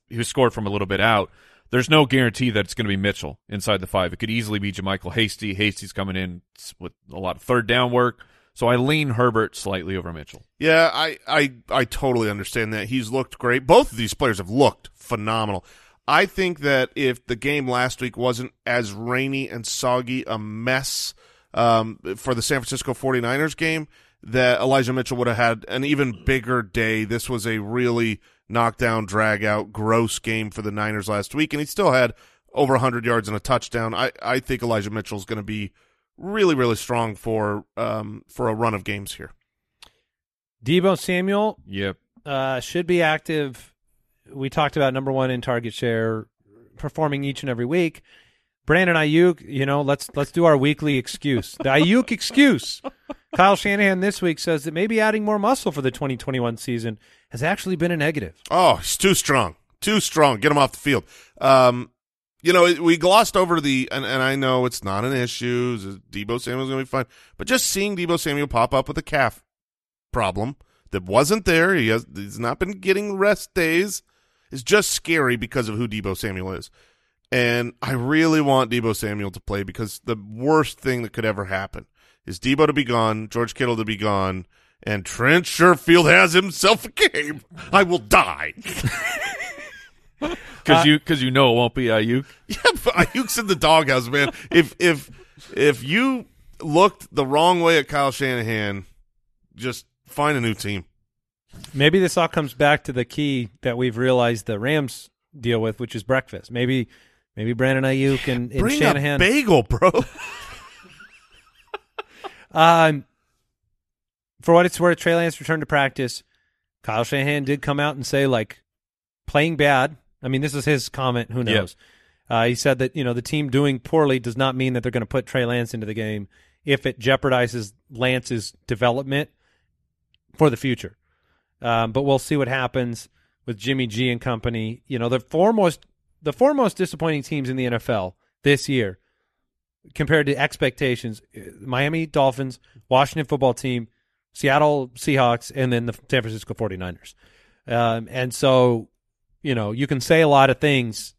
C: he was scored from a little bit out. There's no guarantee that it's going to be Mitchell inside the five. It could easily be JaMycal Hasty. Hasty's coming in with a lot of third down work, so I lean Herbert slightly over Mitchell.
D: Yeah, I, I I totally understand that. He's looked great. Both of these players have looked phenomenal. I think that if the game last week wasn't as rainy and soggy a mess um, for the San Francisco 49ers game, that Elijah Mitchell would have had an even bigger day. This was a really knockdown, drag out, gross game for the Niners last week, and he still had over 100 yards and a touchdown. I, I think Elijah Mitchell is going to be really, really strong for um, for a run of games here.
A: Deebo Samuel
C: Yep.
A: uh, should be active. We talked about number one in target share, performing each and every week. Brandon Aiyuk, you know, let's let's do our weekly excuse. The Aiyuk excuse. Kyle Shanahan this week says that maybe adding more muscle for the 2021 season has actually been a negative.
D: Oh, he's too strong. Too strong. Get him off the field. Um, you know, we glossed over the, and, and I know it's not an issue. Deebo Samuel's going to be fine. But just seeing Deebo Samuel pop up with a calf problem that wasn't there, he has, he's not been getting rest days, is just scary because of who Deebo Samuel is. And I really want Deebo Samuel to play because the worst thing that could ever happen is Deebo to be gone, George Kittle to be gone, and Trent Sherfield has himself a game. I will die.
C: Because
A: Uh,
C: you because you know it won't be Aiyuk.
D: Yeah, but Aiyuk's in the doghouse, man. If if if you looked the wrong way at Kyle Shanahan, just find a new team.
A: Maybe this all comes back to the key that we've realized the Rams deal with, which is breakfast. Maybe maybe Brandon Aiyuk and, and
D: Bring
A: Shanahan.
D: a bagel, bro.
A: Um, for what it's worth, Trey Lance returned to practice. Kyle Shanahan did come out and say, like, playing bad. I mean, this is his comment. Who knows? Uh, he said that you know the team doing poorly does not mean that they're going to put Trey Lance into the game if it jeopardizes Lance's development for the future. Um, but we'll see what happens with Jimmy G and company. You know, the foremost the foremost disappointing teams in the NFL this year compared to expectations uh, Miami Dolphins, Washington football team, Seattle Seahawks, and then the San Francisco 49ers. Um, and so, you know, you can say a lot of things,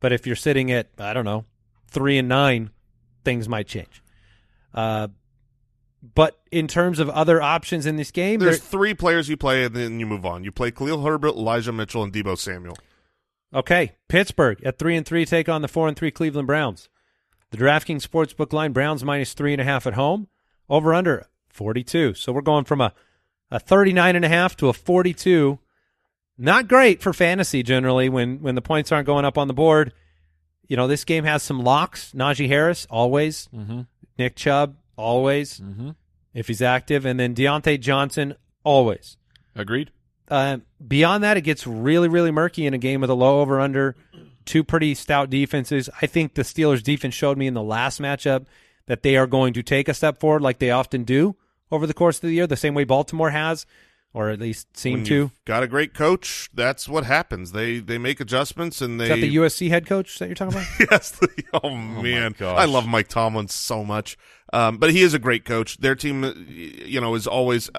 A: but if you're sitting at, I don't know, three and nine, things might change. Uh, but in terms of other options in this game,
D: There's three players you play, and then you move on. You play Khalil Herbert, Elijah Mitchell, and Deebo Samuel.
A: Okay, Pittsburgh at three and three take on the four and three Cleveland Browns. The DraftKings Sportsbook line Browns minus three and a half at home. Over under forty two. So we're going from a a thirty nine and a half to a forty two. Not great for fantasy generally when when the points aren't going up on the board. You know this game has some locks. Najee Harris always.
C: Mm-hmm.
A: Nick Chubb always
C: Mm-hmm.
A: if he's active, and then Diontae Johnson always.
C: Agreed.
A: Uh, beyond that, it gets really, really murky in a game with a low over under. Two pretty stout defenses. I think the Steelers' defense showed me in the last matchup that they are going to take a step forward, like they often do over the course of the year, the same way Baltimore has, or at least seem
D: When
A: to.
D: got a great coach, that's what happens. They they make adjustments and they
A: Is that the USC head coach that you're talking about?
D: yes. the- oh man,
C: gosh.
D: I love Mike Tomlin so much. Um, but he is a great coach. Their team, uh, you know, is always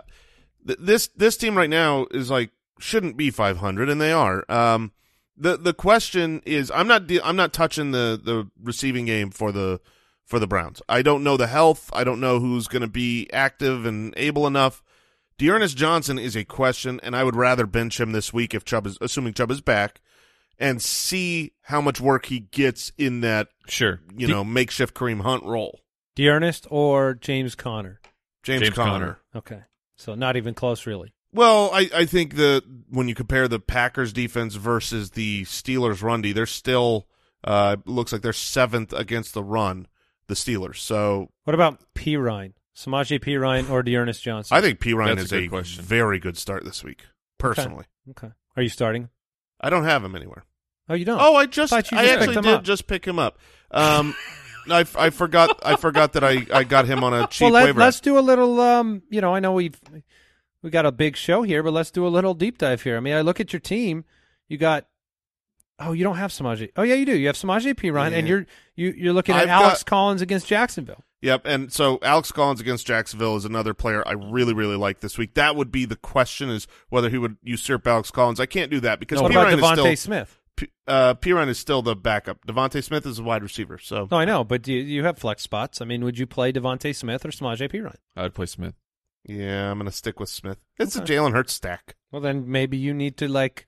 D: th- this this team right now is like shouldn't be 500, and they are. Um, the the question is, I'm not de- I'm not touching the the receiving game for the for the Browns. I don't know the health. I don't know who's going to be active and able enough. D'Ernest Johnson is a question, and I would rather bench him this week if Chubb is assuming Chubb is back, and see how much work he gets in that
C: Sure.
D: you
A: Do-
D: know makeshift Kareem Hunt role.
A: D'Ernest or James Conner?
D: James,
C: James
D: Conner.
C: Conner.
A: Okay, so not even close, really.
D: Well, I, I think the when you compare the Packers defense versus the Steelers run D, they're still uh looks like they're seventh against the run. the Steelers. So
A: What about Perine? Samaje Perine or D'Ernest Johnson?
D: I think Perine
C: That's
D: is
C: a
D: a,
C: question.
D: very good start this week. Personally,
A: Okay. Are you starting?
D: I don't have him anywhere.
A: Oh, you don't.
D: Oh, I just
A: Thought you
D: I actually did
A: up.
D: just pick him up. Um, I, I forgot I forgot that I, I got him on a cheap
A: well, let,
D: waiver.
A: let's do a little. Um, you know, I know we've we got a big show here, but let's do a little deep dive here. I mean, I look at your team. You got. Oh, you don't have Samaje. Oh, yeah, you do. You have Samaje Perine, and you're you you're looking at
D: I've
A: Alex
D: got-
A: Collins against Jacksonville.
D: Yep, and so Alex Collins against Jacksonville is another player I really, really like this week. That would be the question: is whether he would usurp Alex Collins. I can't do that because
A: what about
D: Perine is
A: Devontae
D: still
A: Smith?
D: P- uh, Perine is still the backup. DeVonta Smith is a wide receiver. So
A: No, I know, but you you have flex spots. I mean, would you play DeVonta Smith or Samaje Perine?
C: I would play Smith.
D: Yeah, I'm going to stick with Smith. It's
A: Okay.
D: a Jalen Hurts stack.
A: Well, then maybe you need to like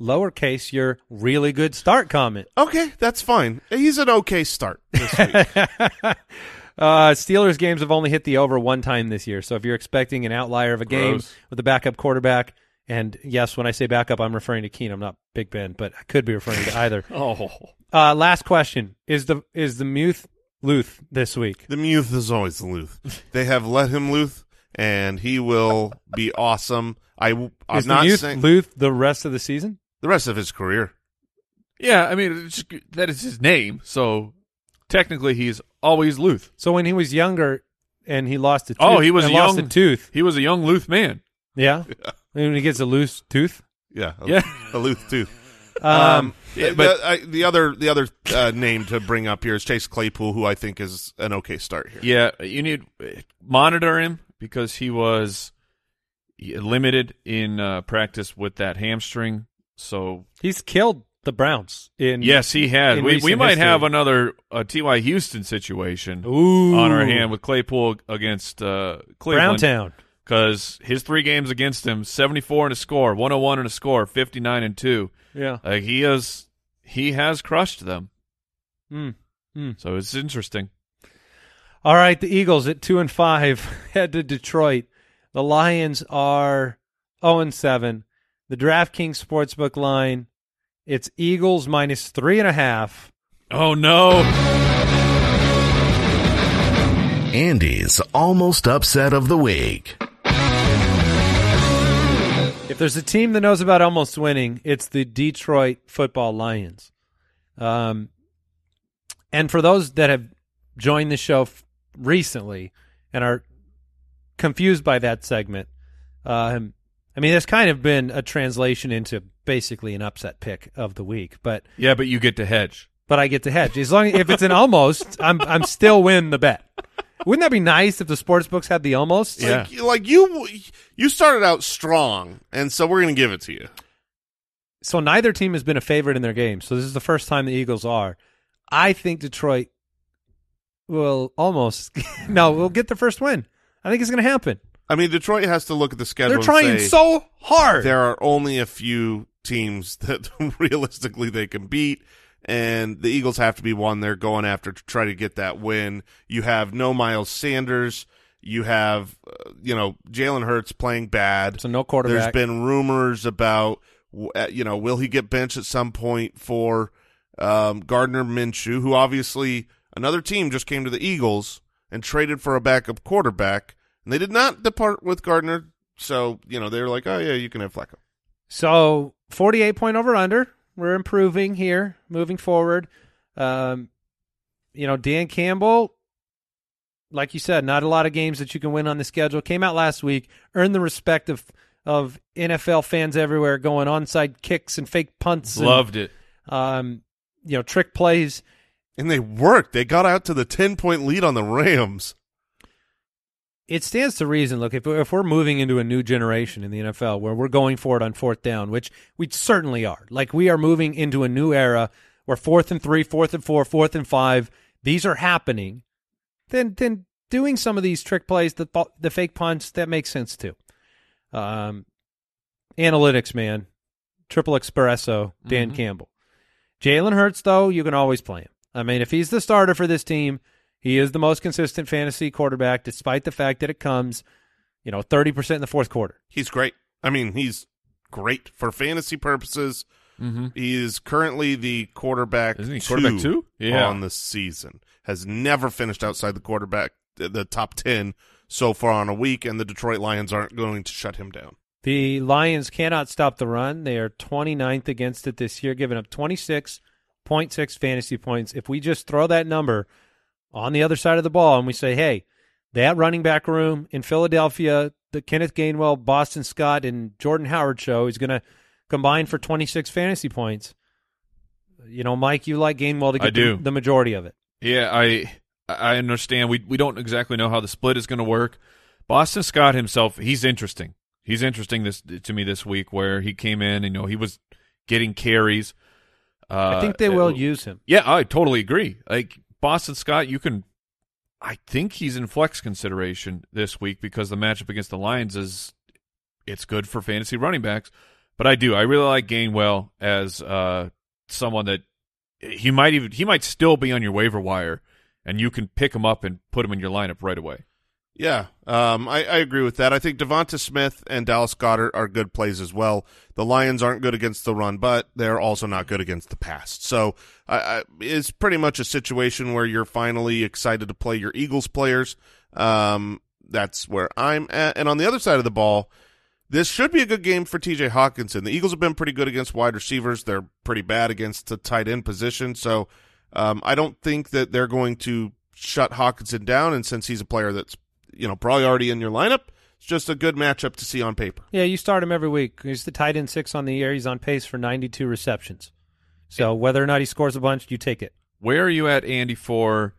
A: lowercase your really good start comment.
D: Okay, that's fine. He's an okay start this week.
A: uh, Steelers games have only hit the over one time this year. So if you're expecting an outlier of a game
C: Gross.
A: with a backup quarterback, and yes, when I say backup, I'm referring to Keenum, not Big Ben, but I could be referring to either.
C: Oh,
A: Uh, last question is the is the Muth Luth this week?
D: the Muth is always Luth. They have let him Luth, and he will be awesome. I, I'm
A: is
D: not
A: the Muth
D: saying
A: Luth the rest of the season?
D: the rest of his career.
C: yeah. I mean, it's just, that is his name, so technically he's always Luth.
A: So when he was younger and he lost a tooth,
C: Oh, he was
A: and
C: a
A: lost
C: young-
A: a tooth.
C: He was a young Luth man.
A: Yeah, And when he gets a loose tooth.
D: Yeah, a,
C: Yeah.
D: a Luth too.
A: Um,
C: Yeah,
D: the,
C: but-
D: I, the other the other uh, name to bring up here is Chase Claypool, who I think is an okay start here.
C: Yeah, you need monitor him because he was limited in uh, practice with that hamstring. So
A: he's killed the Browns in
C: yes, he has. We we might
A: history.
C: have another uh, T.Y. Houston situation
A: Ooh,
C: on our hand with Claypool against uh, Cleveland.
A: Browntown.
C: because his three games against him 74 and a score 101 and a score 59 and 2
A: Yeah.
C: like he has he has crushed them
A: Mm. Mm.
C: so it's interesting
A: All right, the Eagles at two and five head to Detroit. The Lions are zero and seven. The DraftKings sportsbook line, it's Eagles minus three and a half.
C: oh no
B: Andy's almost upset of the week.
A: If there's a team that knows about almost winning, it's the Detroit Football Lions. Um, and for those that have joined the show f- recently and are confused by that segment, um, I mean, it's kind of been a translation into basically an upset pick of the week. But
C: yeah but you get to hedge
A: but I get to hedge as long as if it's an almost, I'm I'm still win the bet. Wouldn't that be nice if the sports books had the almost?
D: Like, like you you started out strong, and so we're going to give it to you.
A: so neither team has been a favorite in their game. So this is the first time the Eagles are. I think Detroit will almost no, we'll get the first win. I think it's going to happen.
D: I mean, Detroit has to look at the schedule.
A: They're trying
D: say,
A: so hard.
D: There are only a few teams that realistically they can beat, and the Eagles have to be one they're going after to try to get that win. You have no Miles Sanders. You have, uh, you know, Jalen Hurts playing bad.
A: so no quarterback.
D: There's been rumors about, uh, you know, will he get benched at some point for um, Gardner Minshew, who obviously another team just came to the Eagles and traded for a backup quarterback, and they did not depart with Gardner. So you know they're like, oh yeah, you can have Flacco.
A: So 48 point over under. We're improving here, moving forward. Um, you know, Dan Campbell, like you said, not a lot of games that you can win on the schedule. Came out last week, earned the respect of of NFL fans everywhere, going onside kicks and fake punts. and,
C: loved it
A: um, you know, trick plays.
D: And they worked. They got out to the ten point lead on the Rams.
A: It stands to reason. Look, if if we're moving into a new generation in the NFL where we're going for it on fourth down, which we certainly are, like we are moving into a new era where fourth and three, fourth and four, fourth and five, these are happening. Then then doing some of these trick plays, the the fake punts, that makes sense too. Um, analytics, man, triple espresso, Dan Campbell, Jalen Hurts though, you can always play him. I mean, if he's the starter for this team, he is the most consistent fantasy quarterback, despite the fact that it comes, you know, thirty percent in the fourth quarter.
D: He's great. I mean, he's great for fantasy purposes.
C: Mm-hmm.
D: He is currently the quarterback.
C: Isn't he quarterback two? Yeah.
D: on the season. Has never finished outside the quarterback, the top ten so far on a week, and the Detroit Lions aren't going to shut him down.
A: The Lions cannot stop the run. They are 29th against it this year, giving up 26.6 fantasy points. If we just throw that number on the other side of the ball and we say, hey, that running back room in Philadelphia, the Kenneth Gainwell, Boston Scott, and Jordan Howard show is going to combine for 26 fantasy points. You know, Mike, you like Gainwell to
C: I do.
A: The, the majority of it.
C: Yeah, I I understand. We we don't exactly know how the split is going to work. Boston Scott himself, he's interesting. He's interesting this to me this week where he came in. And you know, he was getting carries. Uh,
A: I think they will
C: uh,
A: use him.
C: Yeah, I totally agree. Like Boston Scott, you can. I think he's in flex consideration this week because the matchup against the Lions is it's good for fantasy running backs. But I do. I really like Gainwell as uh, someone that he might even he might still be on your waiver wire, and you can pick him up and put him in your lineup right away.
D: Yeah, um, I, I agree with that. I think Devonta Smith and Dallas Goedert are good plays as well. The Lions aren't good against the run, but they're also not good against the pass. So I, I, it's pretty much a situation where you're finally excited to play your Eagles players. Um, that's where I'm at. And on the other side of the ball, this should be a good game for TJ Hockenson. The Eagles have been pretty good against wide receivers. They're pretty bad against the tight end position. So um, I don't think that they're going to shut Hockenson down. And since he's a player that's you know probably already in your lineup, it's just a good matchup to see on paper.
A: Yeah, you start him every week. He's the tight end six on the year. He's on pace for 92 receptions. So whether or not he scores a bunch, you take it.
C: Where are you at, Andy, for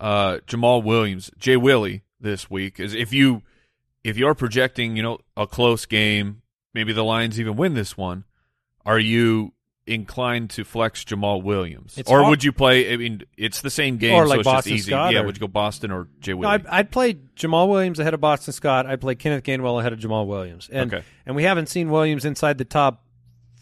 C: uh, Jamaal Williams, Jay Willie this week? Is if you if you're projecting, you know, a close game, maybe the Lions even win this one. Are you inclined to flex Jamaal Williams,
A: It's
C: or
A: hard-
C: would you play? I mean, it's the same game,
A: Or
C: so
A: like
C: it's
A: Boston
C: easy.
A: Scott
C: yeah,
A: or-
C: would you go Boston or Jay
A: No, I'd, I'd play Jamaal Williams ahead of Boston Scott. I'd play Kenneth Gainwell ahead of Jamaal Williams. And
C: Okay.
A: and we haven't seen Williams inside the top,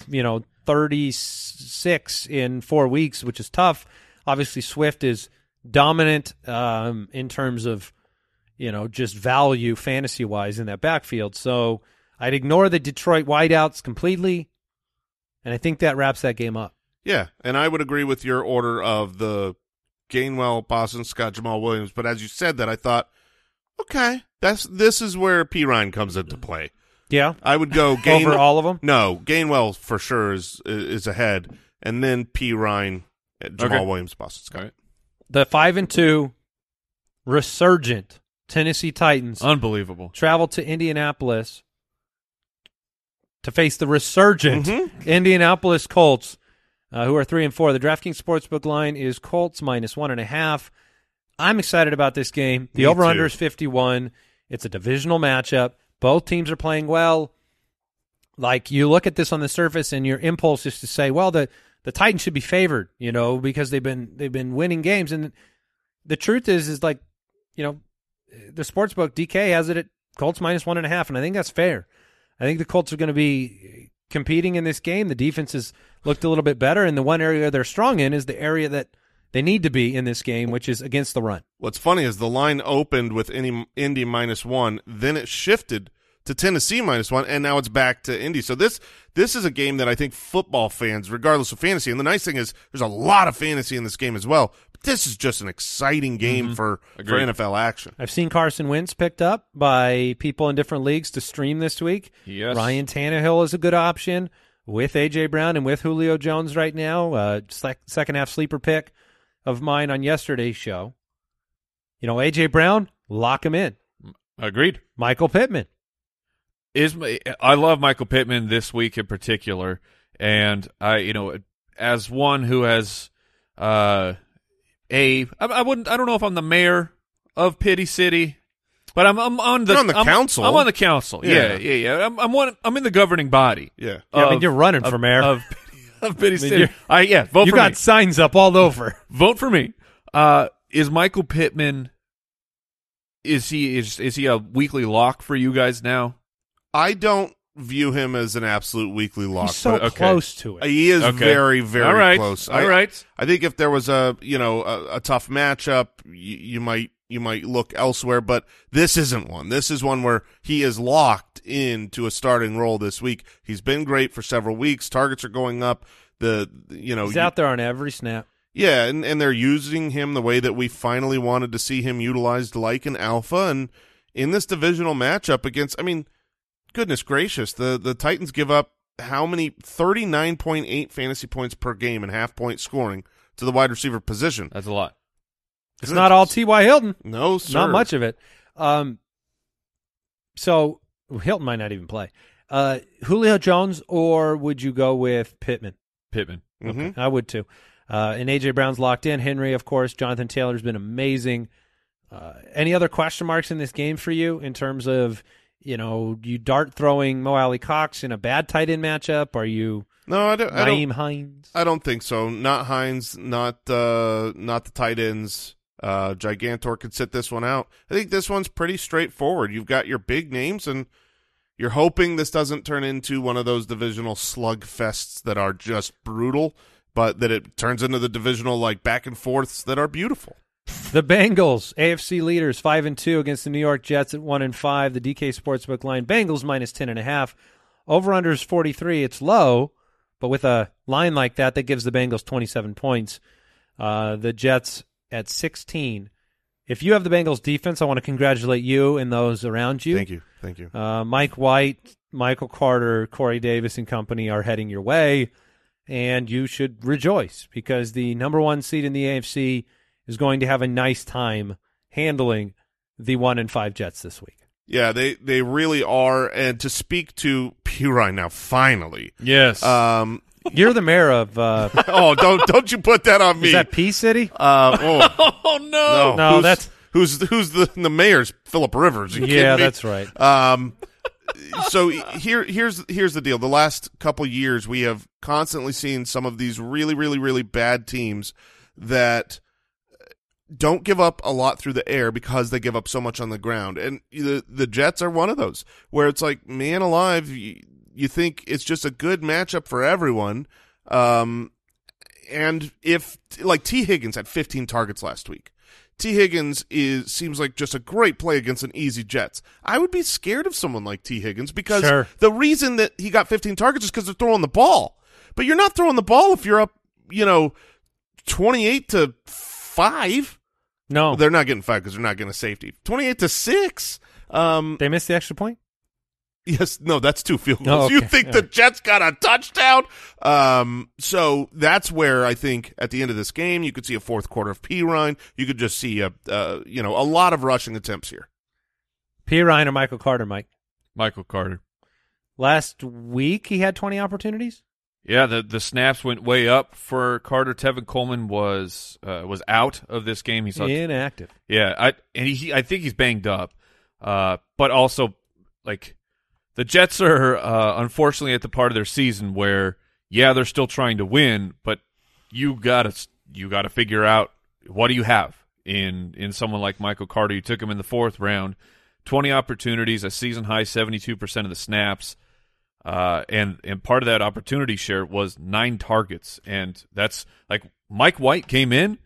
A: you know, 36 in four weeks, which is tough. Obviously, Swift is dominant um, in terms of, you know, just value fantasy wise in that backfield. So I'd ignore the Detroit wideouts completely. And I think that wraps that game up.
D: Yeah, and I would agree with your order of the Gainwell, Boston Scott, Jamaal Williams. But as you said that, I thought, okay, that's this is where Perine comes into play.
A: Yeah.
D: I would go Gain,
A: Over all of them?
D: No, Gainwell for sure is is ahead, and then Perine, uh, Jamaal
C: Okay.
D: Williams, Boston Scott.
C: All right.
A: The five and two resurgent Tennessee Titans
C: Unbelievable.
A: travel to Indianapolis to face the resurgent Indianapolis Colts, uh, who are three and four. The DraftKings Sportsbook line is Colts minus one and a half. I'm excited about this game. The
D: Me
A: over under is 51. It's a divisional matchup. Both teams are playing well. Like you look at this on the surface, and your impulse is to say, "Well, the the Titans should be favored," you know, because they've been they've been winning games. And the truth is, is like, you know, the sportsbook DK has it at Colts minus one and a half, and I think that's fair. I think the Colts are going to be competing in this game. The defense has looked a little bit better, and the one area they're strong in is the area that they need to be in this game, which is against the run.
D: What's funny is the line opened with Indy, minus one, then it shifted to Tennessee minus one, and now it's back to Indy. So this this is a game that I think football fans, regardless of fantasy, and the nice thing is there's a lot of fantasy in this game as well. But this is just an exciting game for for
C: Agreed.
D: NFL action.
A: I've seen Carson Wentz picked up by people in different leagues to stream this week.
C: Yes.
A: Ryan Tannehill is a good option with AJ Brown and with Julio Jones right now. Uh, sec- second half sleeper pick of mine on yesterday's show. You know, AJ Brown, lock him in.
C: Agreed.
A: Michael Pittman.
C: is my- I love Michael Pittman this week in particular, and I, you know, as one who has, uh, a I, I wouldn't I don't know if I'm the mayor of Pity City, but I'm I'm on the
D: You're on the
C: I'm-
D: council.
C: I'm on the council. Yeah,
D: Yeah.
C: yeah, yeah. I'm I'm one. I'm in the governing body.
D: Yeah.
A: Yeah, I mean, you're running
C: of,
A: for mayor.
C: of, of Pity City.
A: you're-
C: I yeah, vote for me.
A: you
C: for
A: got
C: me.
A: signs up all over.
C: Vote for me. Uh, is Michael Pittman? Is he is is he a weekly lock for you guys now?
D: I don't view him as an absolute weekly lock.
A: He's so
D: but
C: okay.
A: close to it.
D: Uh, he is
C: Okay.
D: very, very
C: All right.
D: close.
C: All
D: I,
C: right.
D: I think if there was a you know a, a tough matchup, you, you might you might look elsewhere, but this isn't one. This is one where he is locked into a starting role this week. He's been great for several weeks. Targets are going up. The you know
A: He's
D: you-
A: out there on every snap.
D: yeah, and, and they're using him the way that we finally wanted to see him utilized like an alpha. And in this divisional matchup against, I mean, goodness gracious, the, the Titans give up how many? 39.8 fantasy points per game and half point scoring to the wide receiver position.
C: That's a lot.
A: It's not all T.Y. Hilton.
D: No, sir.
A: Not much of it. Um, so Hilton might not even play. Uh, Julio Jones, or would you go with Pittman?
C: Pittman.
D: Mhm.
A: I would too. Uh, and AJ Brown's locked in. Henry, of course. Jonathan Taylor's been amazing. Uh, any other question marks in this game for you in terms of you know you dart throwing Mo Alie-Cox in a bad tight end matchup? Are you
D: No, I don't. I don't
A: Hines?
D: I don't think so. Not Hines, not uh, not the tight ends. Uh, Gigantor could sit this one out. I think this one's pretty straightforward. You've got your big names, and you're hoping this doesn't turn into one of those divisional slugfests that are just brutal, but that it turns into the divisional like back and forths that are beautiful.
A: The Bengals, AFC leaders, five and two against the New York Jets at one and five. The DK Sportsbook line, Bengals minus ten and a half. Over under is forty three. It's low, but with a line like that, that gives the Bengals twenty seven points. Uh, the Jets at sixteen. If you have the Bengals defense, I want to congratulate you and those around you.
D: Thank you, thank you.
A: Uh, Mike White, Michael Carter, Corey Davis, and company are heading your way, and you should rejoice because the number one seed in the AFC is going to have a nice time handling the one and five Jets this week.
D: Yeah, they they really are. And to speak to Perine now, finally.
C: Yes.
D: Um,
A: You're the mayor of uh,
D: oh, don't don't you put that on me?
A: is that P City?
D: Uh, oh.
C: oh no.
D: No,
A: No,
D: who's,
A: that's-
D: who's the, who's the the mayor's Philip Rivers. You
A: Yeah,
D: kidding me?
A: that's right.
D: Um, so here here's here's the deal. The last couple years, we have constantly seen some of these really really really bad teams that don't give up a lot through the air because they give up so much on the ground. And the the Jets are one of those where it's like, man alive, you, you think it's just a good matchup for everyone. Um, and if like Tee Higgins had 15 targets last week. Tee Higgins is seems like just a great play against an easy Jets. I would be scared of someone like Tee Higgins because
A: Sure.
D: the reason that he got 15 targets is because they're throwing the ball. But you're not throwing the ball if you're up, you know, 28 to 5.
A: No,
D: They're not getting 5 because they're not getting a safety. 28 to 6. Um,
A: they missed the extra point.
D: Yes, no, that's two field
A: Oh,
D: goals. You think
A: All
D: the
A: right.
D: Jets got a touchdown? Um, so that's where I think at the end of this game, you could see a fourth quarter of Perine. You could just see a, uh, you know, a lot of rushing attempts here.
A: Perine or Michael Carter, Mike.
C: Michael Carter.
A: Last week he had twenty opportunities.
C: Yeah, the the snaps went way up for Carter. Tevin Coleman was uh, was out of this game. He's
A: Inactive.
C: Yeah, I and he, I think he's banged up, uh, but also like the Jets are uh, unfortunately at the part of their season where yeah they're still trying to win, but you gotta you gotta figure out what do you have in in someone like Michael Carter. You took him in the fourth round, twenty opportunities, a season high seventy two percent of the snaps. Uh, and and part of that opportunity share was nine targets, and that's like Mike White came in,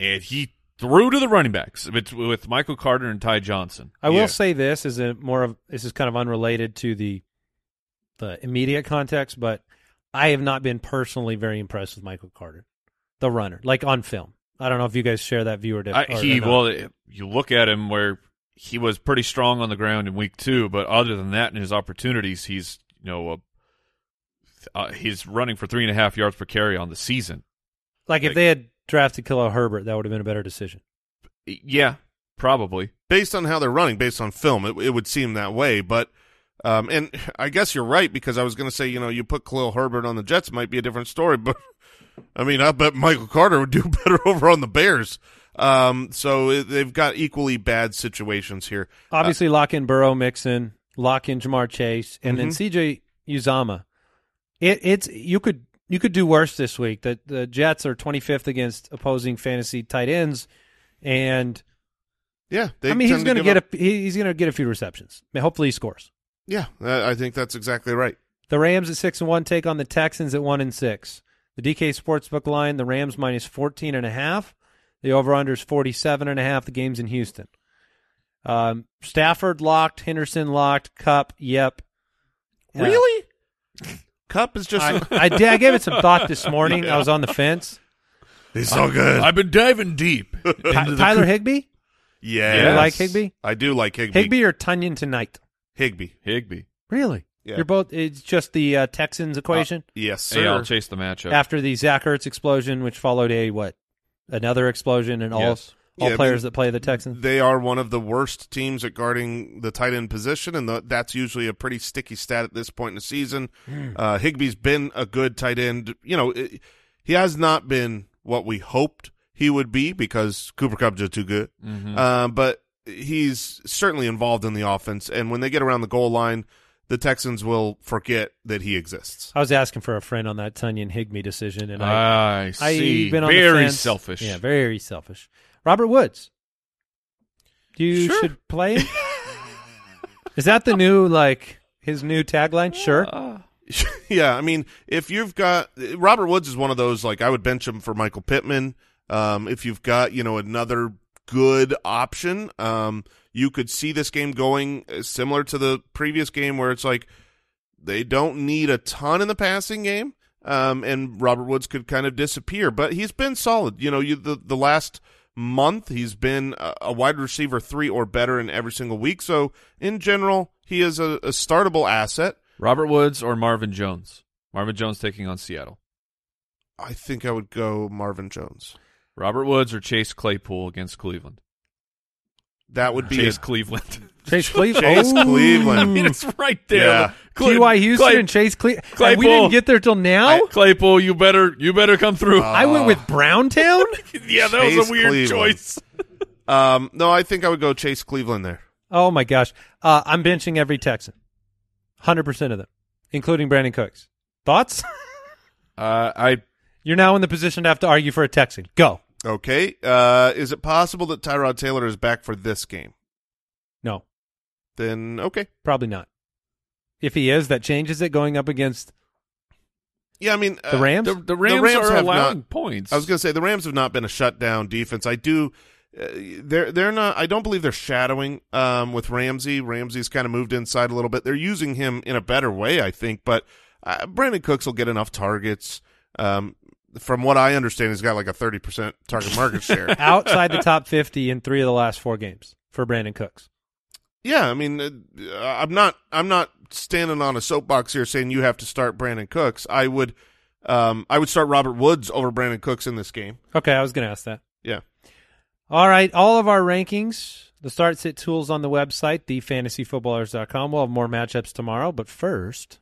C: and he threw to the running backs with, with Michael Carter and Ty Johnson.
A: I
D: Yeah.
A: will say this is a more of this is kind of unrelated to the the immediate context, but I have not been personally very impressed with Michael Carter, the runner, like on film. I don't know if you guys share that view or, di-
C: I, he
A: or not.
C: well, it- you look at him where he was pretty strong on the ground in week two, but other than that, in his opportunities, he's you know uh, uh, he's running for three and a half yards per carry on the season.
A: like if they had drafted Khalil Herbert, that would have been a better decision.
C: Yeah, probably.
D: Based on how they're running, based on film, it, it would seem that way. But, um, and I guess you're right because I was going to say, you know, you put Khalil Herbert on the Jets might be a different story. But I mean, I bet Michael Carter would do better over on the Bears. Um, so they've got equally bad situations here.
A: Obviously, lock in Burrow, Mixon, lock in Ja'Marr Chase, and then
D: Mhm.
A: CJ Uzomah. It, it's you could you could do worse this week. The the Jets are 25th against opposing fantasy tight ends, and
D: Yeah, they
A: I mean he's going to get
D: up-
A: a he's going to get a few receptions. I mean, hopefully he scores.
D: Yeah, I I think that's exactly right.
A: The Rams at six and one take on the Texans at one and six. The DK Sportsbook line: the Rams minus 14 and a half. The over under is 47 and a half. The game's in Houston. Um, Stafford locked, Henderson locked, Kupp, yep. Uh,
D: Really? Kupp is just.
A: I, I did. I gave it some thought this morning. I was on the fence.
D: he's so good.
C: I've been diving deep.
A: Ty- Tyler Higbee,
D: yeah.
C: Yes.
A: you like Higbee?
D: I do like Higbee.
A: Higbee or Tonyan tonight?
D: Higbee.
C: Higbee.
A: Really?
D: Yeah.
A: You're both. It's just the uh, Texans equation
D: Yes,
C: Hey,
D: sir.
C: I'll chase the matchup.
A: after the Zach Ertz explosion, which followed a what? Another explosion, and all
C: Yes.
A: All
D: Yeah, I
A: players
D: mean,
A: that play the Texans.
D: They are one of the worst teams at guarding the tight end position, and the, that's usually a pretty sticky stat at this point in the season. Uh, Higbee's been a good tight end. You know, it, he has not been what we hoped he would be because Cooper Kupp's just too good.
C: Mhm.
D: Uh, but he's certainly involved in the offense, and when they get around the goal line, the Texans will forget that he exists.
A: I was asking for a friend on that Tonyan Higbee decision, and I
C: I see.
A: I've been on
C: Very selfish.
A: Yeah, very selfish. Robert Woods. You
D: Sure.
A: should play him. Is that the new like his new tagline? Sure.
C: Uh,
D: yeah, I mean, if you've got Robert Woods is one of those like I would bench him for Michael Pittman. Um, if you've got you know another good option, um, you could see this game going uh, similar to the previous game where it's like they don't need a ton in the passing game, um, and Robert Woods could kind of disappear, but he's been solid. You know, you the the last month he's been a, wide receiver three or better in every single week. So in general, he is a, a startable asset.
C: Robert Woods or Marvin Jones? Marvin Jones taking on Seattle.
D: I think I would go Marvin Jones.
C: Robert Woods or Chase Claypool against Cleveland?
D: That would be
C: Chase
D: a,
C: Cleveland.
A: Chase Cleveland.
D: Chase
A: Oh.
D: Cleveland.
C: I mean, it's right there.
D: Yeah.
C: Clay-
A: T.Y. Houston
C: Clay-
A: and Chase Cleveland. we didn't get there till now.
C: Claypool, you better you better come through.
A: I went with Browntown.
C: yeah, that was a weird
D: Cleveland.
C: choice.
D: um, no, I think I would go Chase Cleveland there.
A: oh my gosh, uh, I'm benching every Texan, hundred percent of them, including Brandin Cooks. Thoughts?
C: Uh, I
A: You're now in the position to have to argue for a Texan. Go.
D: Okay. Uh, is it possible that Tyrod Taylor is back for this game?
A: No,
D: Then okay.
A: probably not. If he is, that changes it going up against
D: Yeah, I mean
A: the
D: uh,
A: Rams.
C: the, the Rams,
D: Rams
C: are
D: have
C: allowing
D: not-
C: points.
D: I was going to say the Rams have not been a shutdown defense. I do. Uh, they're they're not. I don't believe they're shadowing um, with Ramsey. Ramsey's kind of moved inside a little bit. They're using him in a better way, I think. But uh, Brandin Cooks will get enough targets. Um, from what I understand, he's got like a thirty percent target market share.
A: outside the top 50 in three of the last four games for Brandin Cooks.
D: Yeah, I mean, uh, I'm not I'm not standing on a soapbox here saying you have to start Brandin Cooks. I would um I would start Robert Woods over Brandin Cooks in this game.
A: Okay, I was going to ask that.
D: Yeah.
A: All right, all of our rankings, the start sit tools on the website, thefantasyfootballers.com. We'll have more matchups tomorrow, but first,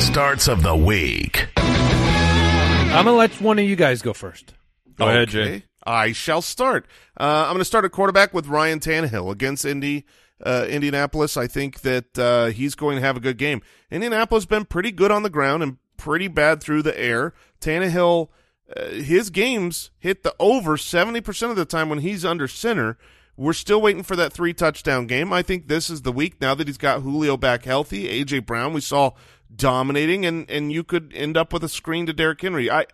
B: Starts of the week.
A: I'm going to let one of you guys go first.
C: Go ahead, Jay.
D: I shall start. Uh, I'm going to start at quarterback with Ryan Tannehill against Indy, uh, Indianapolis. I think that uh, he's going to have a good game. Indianapolis been pretty good on the ground and pretty bad through the air. Tannehill, uh, his games hit the over 70% of the time when he's under center. We're still waiting for that three touchdown game. I think this is the week now that he's got Julio back healthy. AJ Brown we saw dominating, and and you could end up with a screen to Derrick Henry. I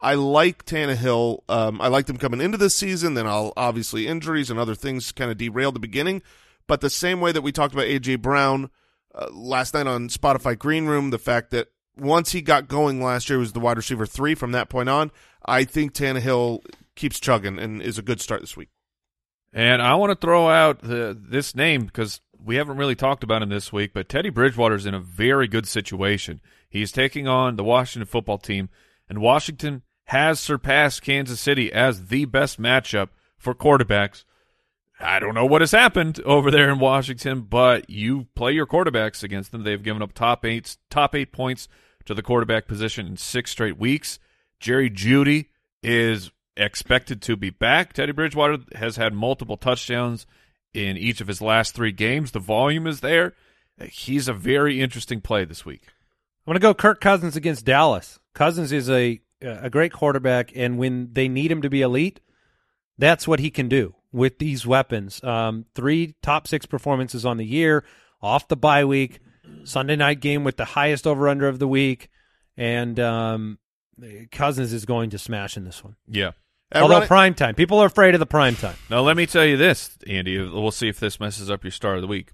D: I like Tannehill. Um, I liked him coming into this season. Then I'll obviously injuries and other things kind of derailed the beginning. But the same way that we talked about AJ Brown uh, last night on Spotify Green Room, the fact that once he got going last year, was the wide receiver three from that point on. I think Tannehill keeps chugging and is a good start this week.
C: And I want to throw out the, this name because we haven't really talked about him this week, but Teddy Bridgewater's in a very good situation. He's taking on the Washington football team, and Washington has surpassed Kansas City as the best matchup for quarterbacks. I don't know what has happened over there in Washington, but you play your quarterbacks against them. They've given up top eight top eight points to the quarterback position in six straight weeks. Jerry Jeudy is expected to be back. Teddy Bridgewater has had multiple touchdowns in each of his last three games. The volume is there. He's a very interesting play this week.
A: I'm going to go Kirk Cousins against Dallas. Cousins is a a great quarterback, and when they need him to be elite, that's what he can do with these weapons. Um, three top six performances on the year, off the bye week, Sunday night game with the highest over under of the week, and um, Cousins is going to smash in this one.
C: Yeah.
D: At
A: Although
D: running-
A: prime time, people are afraid of the prime time.
C: Now let me tell you this, Andy. We'll see if this messes up your start of the week.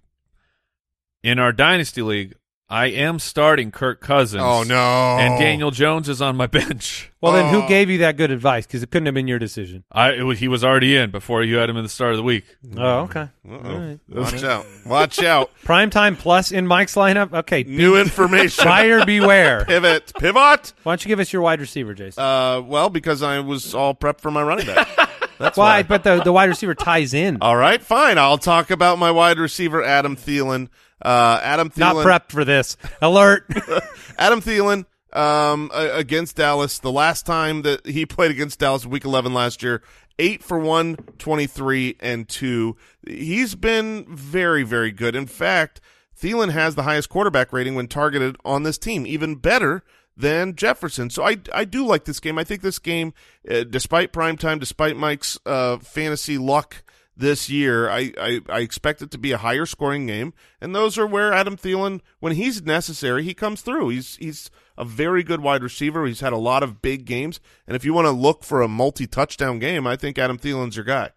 C: In our dynasty league, I am starting Kirk Cousins.
D: oh no,
C: And Daniel Jones is on my bench.
A: Well, then
D: Oh.
A: who gave you that good advice? Because it couldn't have been your decision.
C: I it was, he was already in before you had him in the start of the week.
A: Oh, okay.
D: Uh-oh.
A: All right.
D: Watch out! Watch out!
A: Prime time plus in Mike's lineup. Okay,
D: New information.
A: buyer beware.
D: Pivot, pivot.
A: Why don't you give us your wide receiver, Jason?
D: Uh, well, because I was all prepped for my running back. That's
A: why?
D: why.
A: But the the wide receiver ties in.
D: All right, fine. I'll talk about my wide receiver, Adam Thielen. Uh, Adam Thielen.
A: Not prepped for this. Alert.
D: Adam Thielen um, against Dallas. The last time that he played against Dallas, week 11 last year, eight for one, 23 and two. He's been very, very good. In fact, Thielen has the highest quarterback rating when targeted on this team, even better than Jefferson. So I, I do like this game. I think this game, uh, despite primetime, despite Mike's uh, fantasy luck this year, I, I, I expect it to be a higher scoring game. And those are where Adam Thielen, when he's necessary, he comes through. He's he's a very good wide receiver. He's had a lot of big games. And if you want to look for a multi touchdown game, I think Adam Thielen's your guy.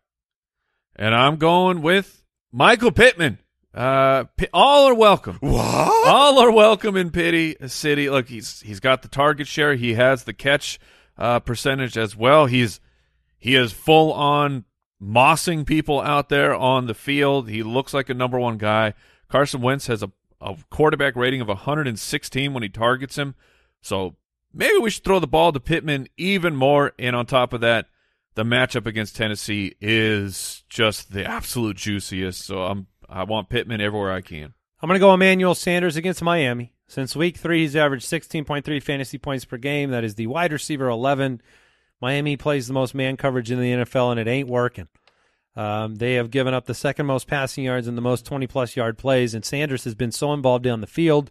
C: And I'm going with Michael Pittman. Uh, all are welcome.
D: What?
C: All are welcome in Pity City. Look, he's he's got the target share. He has the catch uh, percentage as well. He's he is full on mossing people out there on the field. He looks like a number one guy. Carson Wentz has a, a quarterback rating of 116 when he targets him. So maybe we should throw the ball to Pittman even more. And on top of that, the matchup against Tennessee is just the absolute juiciest. So I'm I want Pittman everywhere I can.
A: I'm going to go Emmanuel Sanders against Miami. Since week three, he's averaged 16.3 fantasy points per game. That is the wide receiver 11. Miami plays the most man coverage in the NFL, and it ain't working. Um, they have given up the second most passing yards and the most 20 plus yard plays, and Sanders has been so involved down the field.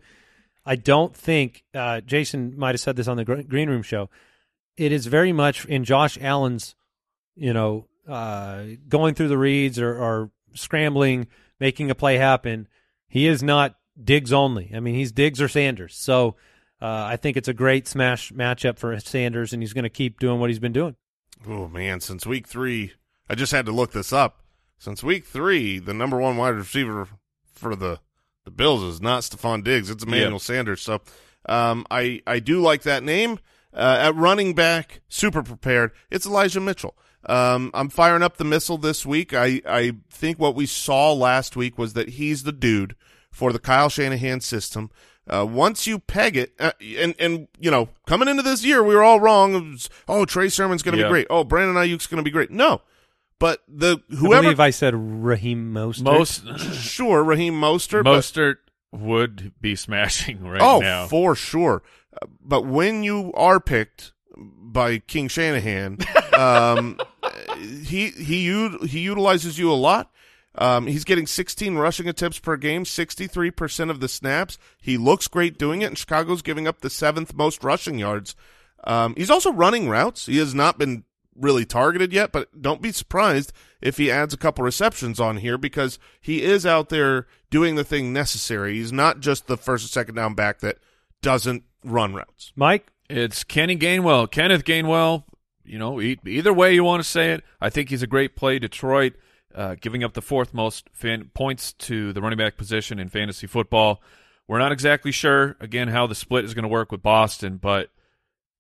A: I don't think uh, Jason might have said this on the Green Room show. It is very much in Josh Allen's, you know, uh, going through the reads or, or scrambling, making a play happen. He is not Diggs only. I mean, he's Diggs or Sanders. So uh, I think it's a great smash matchup for Sanders, and he's going to keep doing what he's been doing.
D: Oh man, since week three, I just had to look this up. Since week three, the number one wide receiver for the the Bills is not Stefon Diggs; it's Emmanuel
C: Yep.
D: Sanders. So, um, I I do like that name. Uh, at running back, super prepared. It's Elijah Mitchell. Um, I'm firing up the missile this week. I I think what we saw last week was that he's the dude for the Kyle Shanahan system. Uh, once you peg it, uh, and and you know, coming into this year, we were all wrong. Was, oh, Trey Sermon's going to
C: Yeah.
D: be great. Oh, Brandon Aiyuk's going to be great. No, but the
A: I
D: whoever,
A: believe I said Raheem Mostert.
C: Most
D: sure, Raheem Mostert, but-
C: would be smashing right
D: oh,
C: now.
D: for sure. Uh, But when you are picked by King Shanahan, um, he he he utilizes you a lot. Um, he's getting 16 rushing attempts per game, 63% of the snaps. He looks great doing it, and Chicago's giving up the seventh most rushing yards. Um, he's also running routes. He has not been really targeted yet, but don't be surprised if he adds a couple receptions on here because he is out there doing the thing necessary. He's not just the first or second down back that doesn't run routes.
A: Mike,
C: It's Kenny Gainwell, Kenneth Gainwell. You know, either way you want to say it, I think he's a great play. Detroit uh, giving up the fourth most fan- points to the running back position in fantasy football. We're not exactly sure again how the split is going to work with Boston, but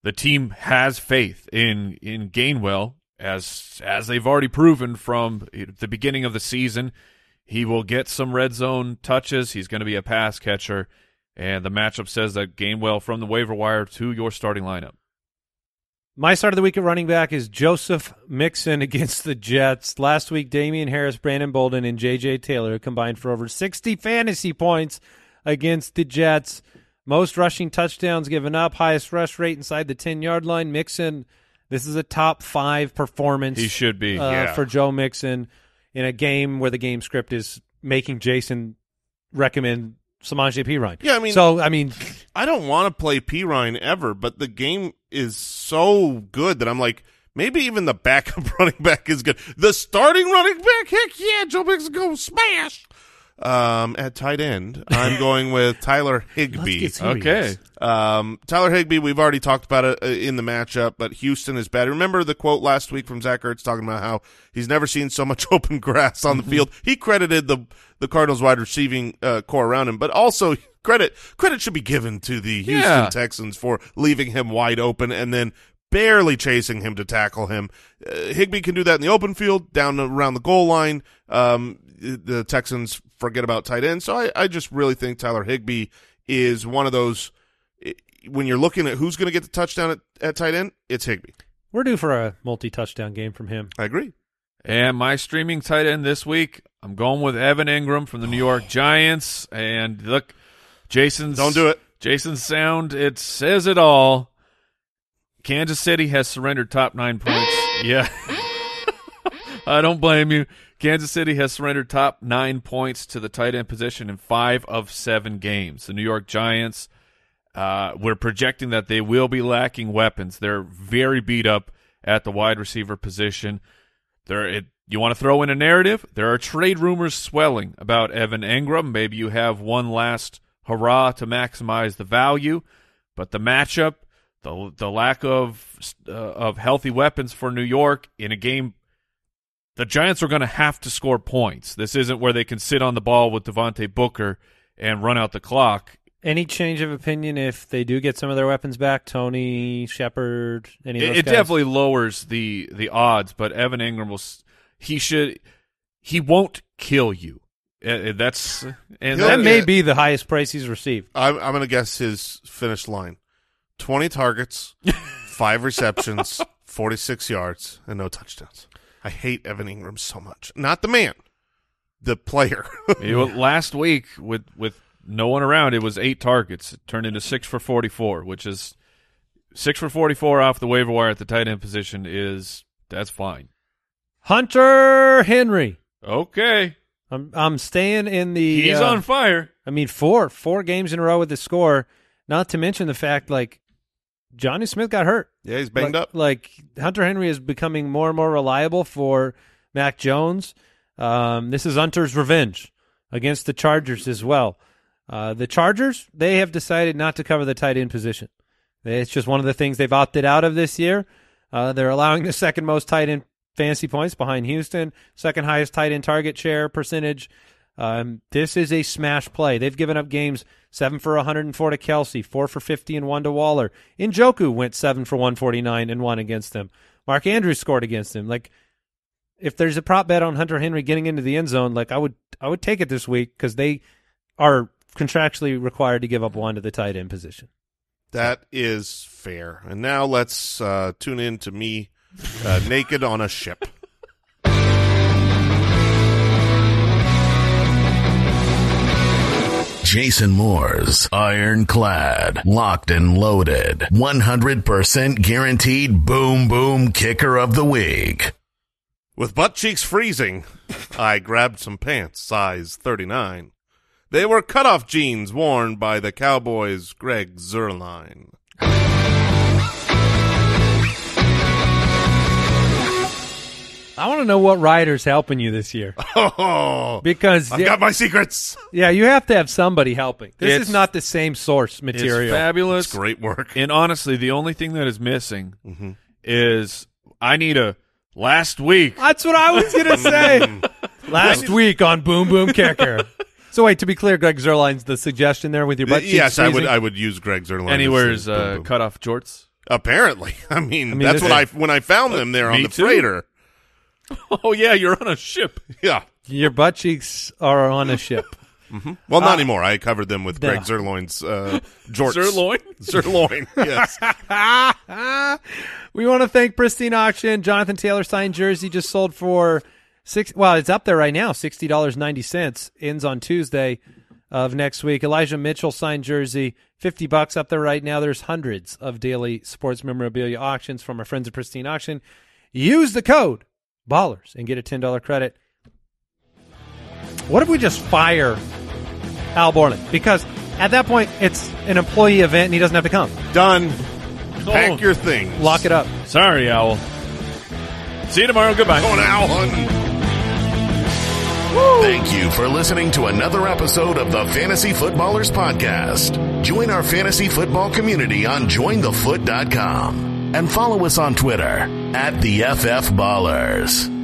C: the team has faith in in Gainwell as as they've already proven from the beginning of the season. He will get some red zone touches. He's going to be a pass catcher, and the matchup says that Gainwell from the waiver wire to your starting lineup.
A: My start of the week at running back is Joseph Mixon against the Jets. Last week, Damien Harris, Brandon Bolden, and J.J. Taylor combined for over 60 fantasy points against the Jets. Most rushing touchdowns given up, highest rush rate inside the 10 yard line. Mixon, this is a top five performance.
C: He should be.
A: uh,
D: yeah.
A: for Joe Mixon in a game where the game script is making Jason recommend Samaje Perine.
D: Yeah, I mean-
A: so I mean,
D: I don't want to play Perine ever, but the game is so good that I'm like, maybe even the backup running back is good. The starting running back, heck yeah, Joe Mixon go smash. Um, at tight end, I'm going with Tyler Higbee.
C: Okay.
D: Um, Tyler Higbee, we've already talked about it uh, in the matchup, but Houston is bad. Remember the quote last week from Zach Ertz talking about how he's never seen so much open grass on the
C: Mm-hmm.
D: field. He credited the the Cardinals wide receiving uh, core around him, but also credit credit should be given to the Houston
C: Yeah.
D: Texans for leaving him wide open and then barely chasing him to tackle him. Uh, Higbee can do that in the open field, down around the goal line. Um, the Texans forget about tight end, so I, I just really think Tyler Higbee is one of those. When you're looking at who's going to get the touchdown at, at tight end, it's Higbee.
A: We're due for a multi-touchdown game from him.
D: I agree.
C: And my streaming tight end this week, I'm going with Evan Engram from the New York Giants. And look, Jason's
D: Don't do it.
C: Jason's sound, it says it all. Kansas City has surrendered top nine points. yeah. I don't blame you. Kansas City has surrendered top nine points to the tight end position in five of seven games. The New York Giants, uh, we're projecting that they will be lacking weapons. They're very beat up at the wide receiver position. There, it, you want to throw in a narrative? There are trade rumors swelling about Evan Engram. Maybe you have one last hurrah to maximize the value, but the matchup, the the lack of uh, of healthy weapons for New York in a game, the Giants are going to have to score points. This isn't where they can sit on the ball with Devontae Booker and run out the clock.
A: Any change of opinion if they do get some of their weapons back? Tony Shepard, any of
C: It, it definitely lowers the the odds, but Evan Engram will. He should. He won't kill you. Uh, That's and
D: He'll
A: that
C: that,
A: may
D: get-
A: be the highest price he's received.
D: I'm, I'm going to guess his finish line: twenty targets, five receptions, forty six yards, and no touchdowns. I hate Evan Engram so much. Not the man, the player.
C: You know, last week with with no one around, it was eight targets. It turned into six for forty four, which is six for forty four off the waiver wire at the tight end position. Is that's fine.
A: Hunter Henry.
C: Okay,
A: I'm I'm staying in the.
C: he's
A: uh,
C: on fire.
A: I mean, four four games in a row with the score. Not to mention the fact like Jonnu Smith got hurt.
D: yeah, he's banged
A: like,
D: up.
A: Like Hunter Henry is becoming more and more reliable for Mac Jones. Um, this is Hunter's revenge against the Chargers as well. Uh, the Chargers they have decided not to cover the tight end position. It's just one of the things they've opted out of this year. Uh, they're allowing the second most tight end fantasy points behind Houston, second highest tight end target share percentage. Um, this is a smash play. They've given up games seven for 104 to Kelce, four for 50 and one to Waller. Njoku went seven for 149 and one against them. Mark Andrews scored against him. Like, if there's a prop bet on Hunter Henry getting into the end zone, like I would, I would take it this week because they are contractually required to give up one to the tight end position.
D: That is fair. And now let's uh, tune in to me uh, naked on a ship.
B: Jason Moore's ironclad, locked and loaded, 100% guaranteed boom boom kicker of the week.
D: With butt cheeks freezing, I grabbed some pants, size 39. They were cutoff jeans worn by the Cowboys' Greg Zuerlein.
A: I want to know what rider's helping you this year
D: Oh,
A: because
D: I've
A: yeah,
D: got my secrets.
A: yeah, you have to have somebody helping. This
C: It's-
A: is not the same source
C: It's
A: material.
C: fabulous.
D: It's great work.
C: And honestly, the only thing that is missing
D: Mm-hmm.
C: is I need a last week.
A: That's what I was gonna say. Last week on Boom Boom Kicker. so wait, to be clear, Greg Zuerlein's the suggestion there with your butt
D: yes, I would. I would use Greg Zuerlein.
C: And he
D: as
C: wears
D: boom,
C: uh,
D: boom.
C: cut off jorts.
D: Apparently, I mean,
A: I mean,
D: that's
A: this-
D: what I when I found them there on the
C: too.
D: freighter.
C: Oh yeah, you're on a ship.
D: Yeah.
A: Your butt cheeks are on a ship.
D: Well, not anymore. I covered them with Greg
A: no.
D: Zerloin's uh, jorts.
C: Sirloin.
D: Sirloin. Yes.
A: we want to thank Pristine Auction. Jonathan Taylor signed jersey just sold for six. Well, it's up there right now, sixty dollars ninety cents. Ends on Tuesday of next week. Elijah Mitchell signed jersey, fifty bucks up there right now. There's hundreds of daily sports memorabilia auctions from our friends at Pristine Auction. Use the code Ballers and get a ten dollar credit. What if we just fire Al Borland? Because at that point, it's an employee event and he doesn't have to come.
D: Done.
C: Oh.
D: Pack your things.
A: Lock it up.
C: Sorry, Owl. See you tomorrow. Goodbye.
D: Going out hunting.
B: Thank you for listening to another episode of the Fantasy Footballers Podcast. Join our fantasy football community on jointhefoot.com and follow us on Twitter at the FF Ballers.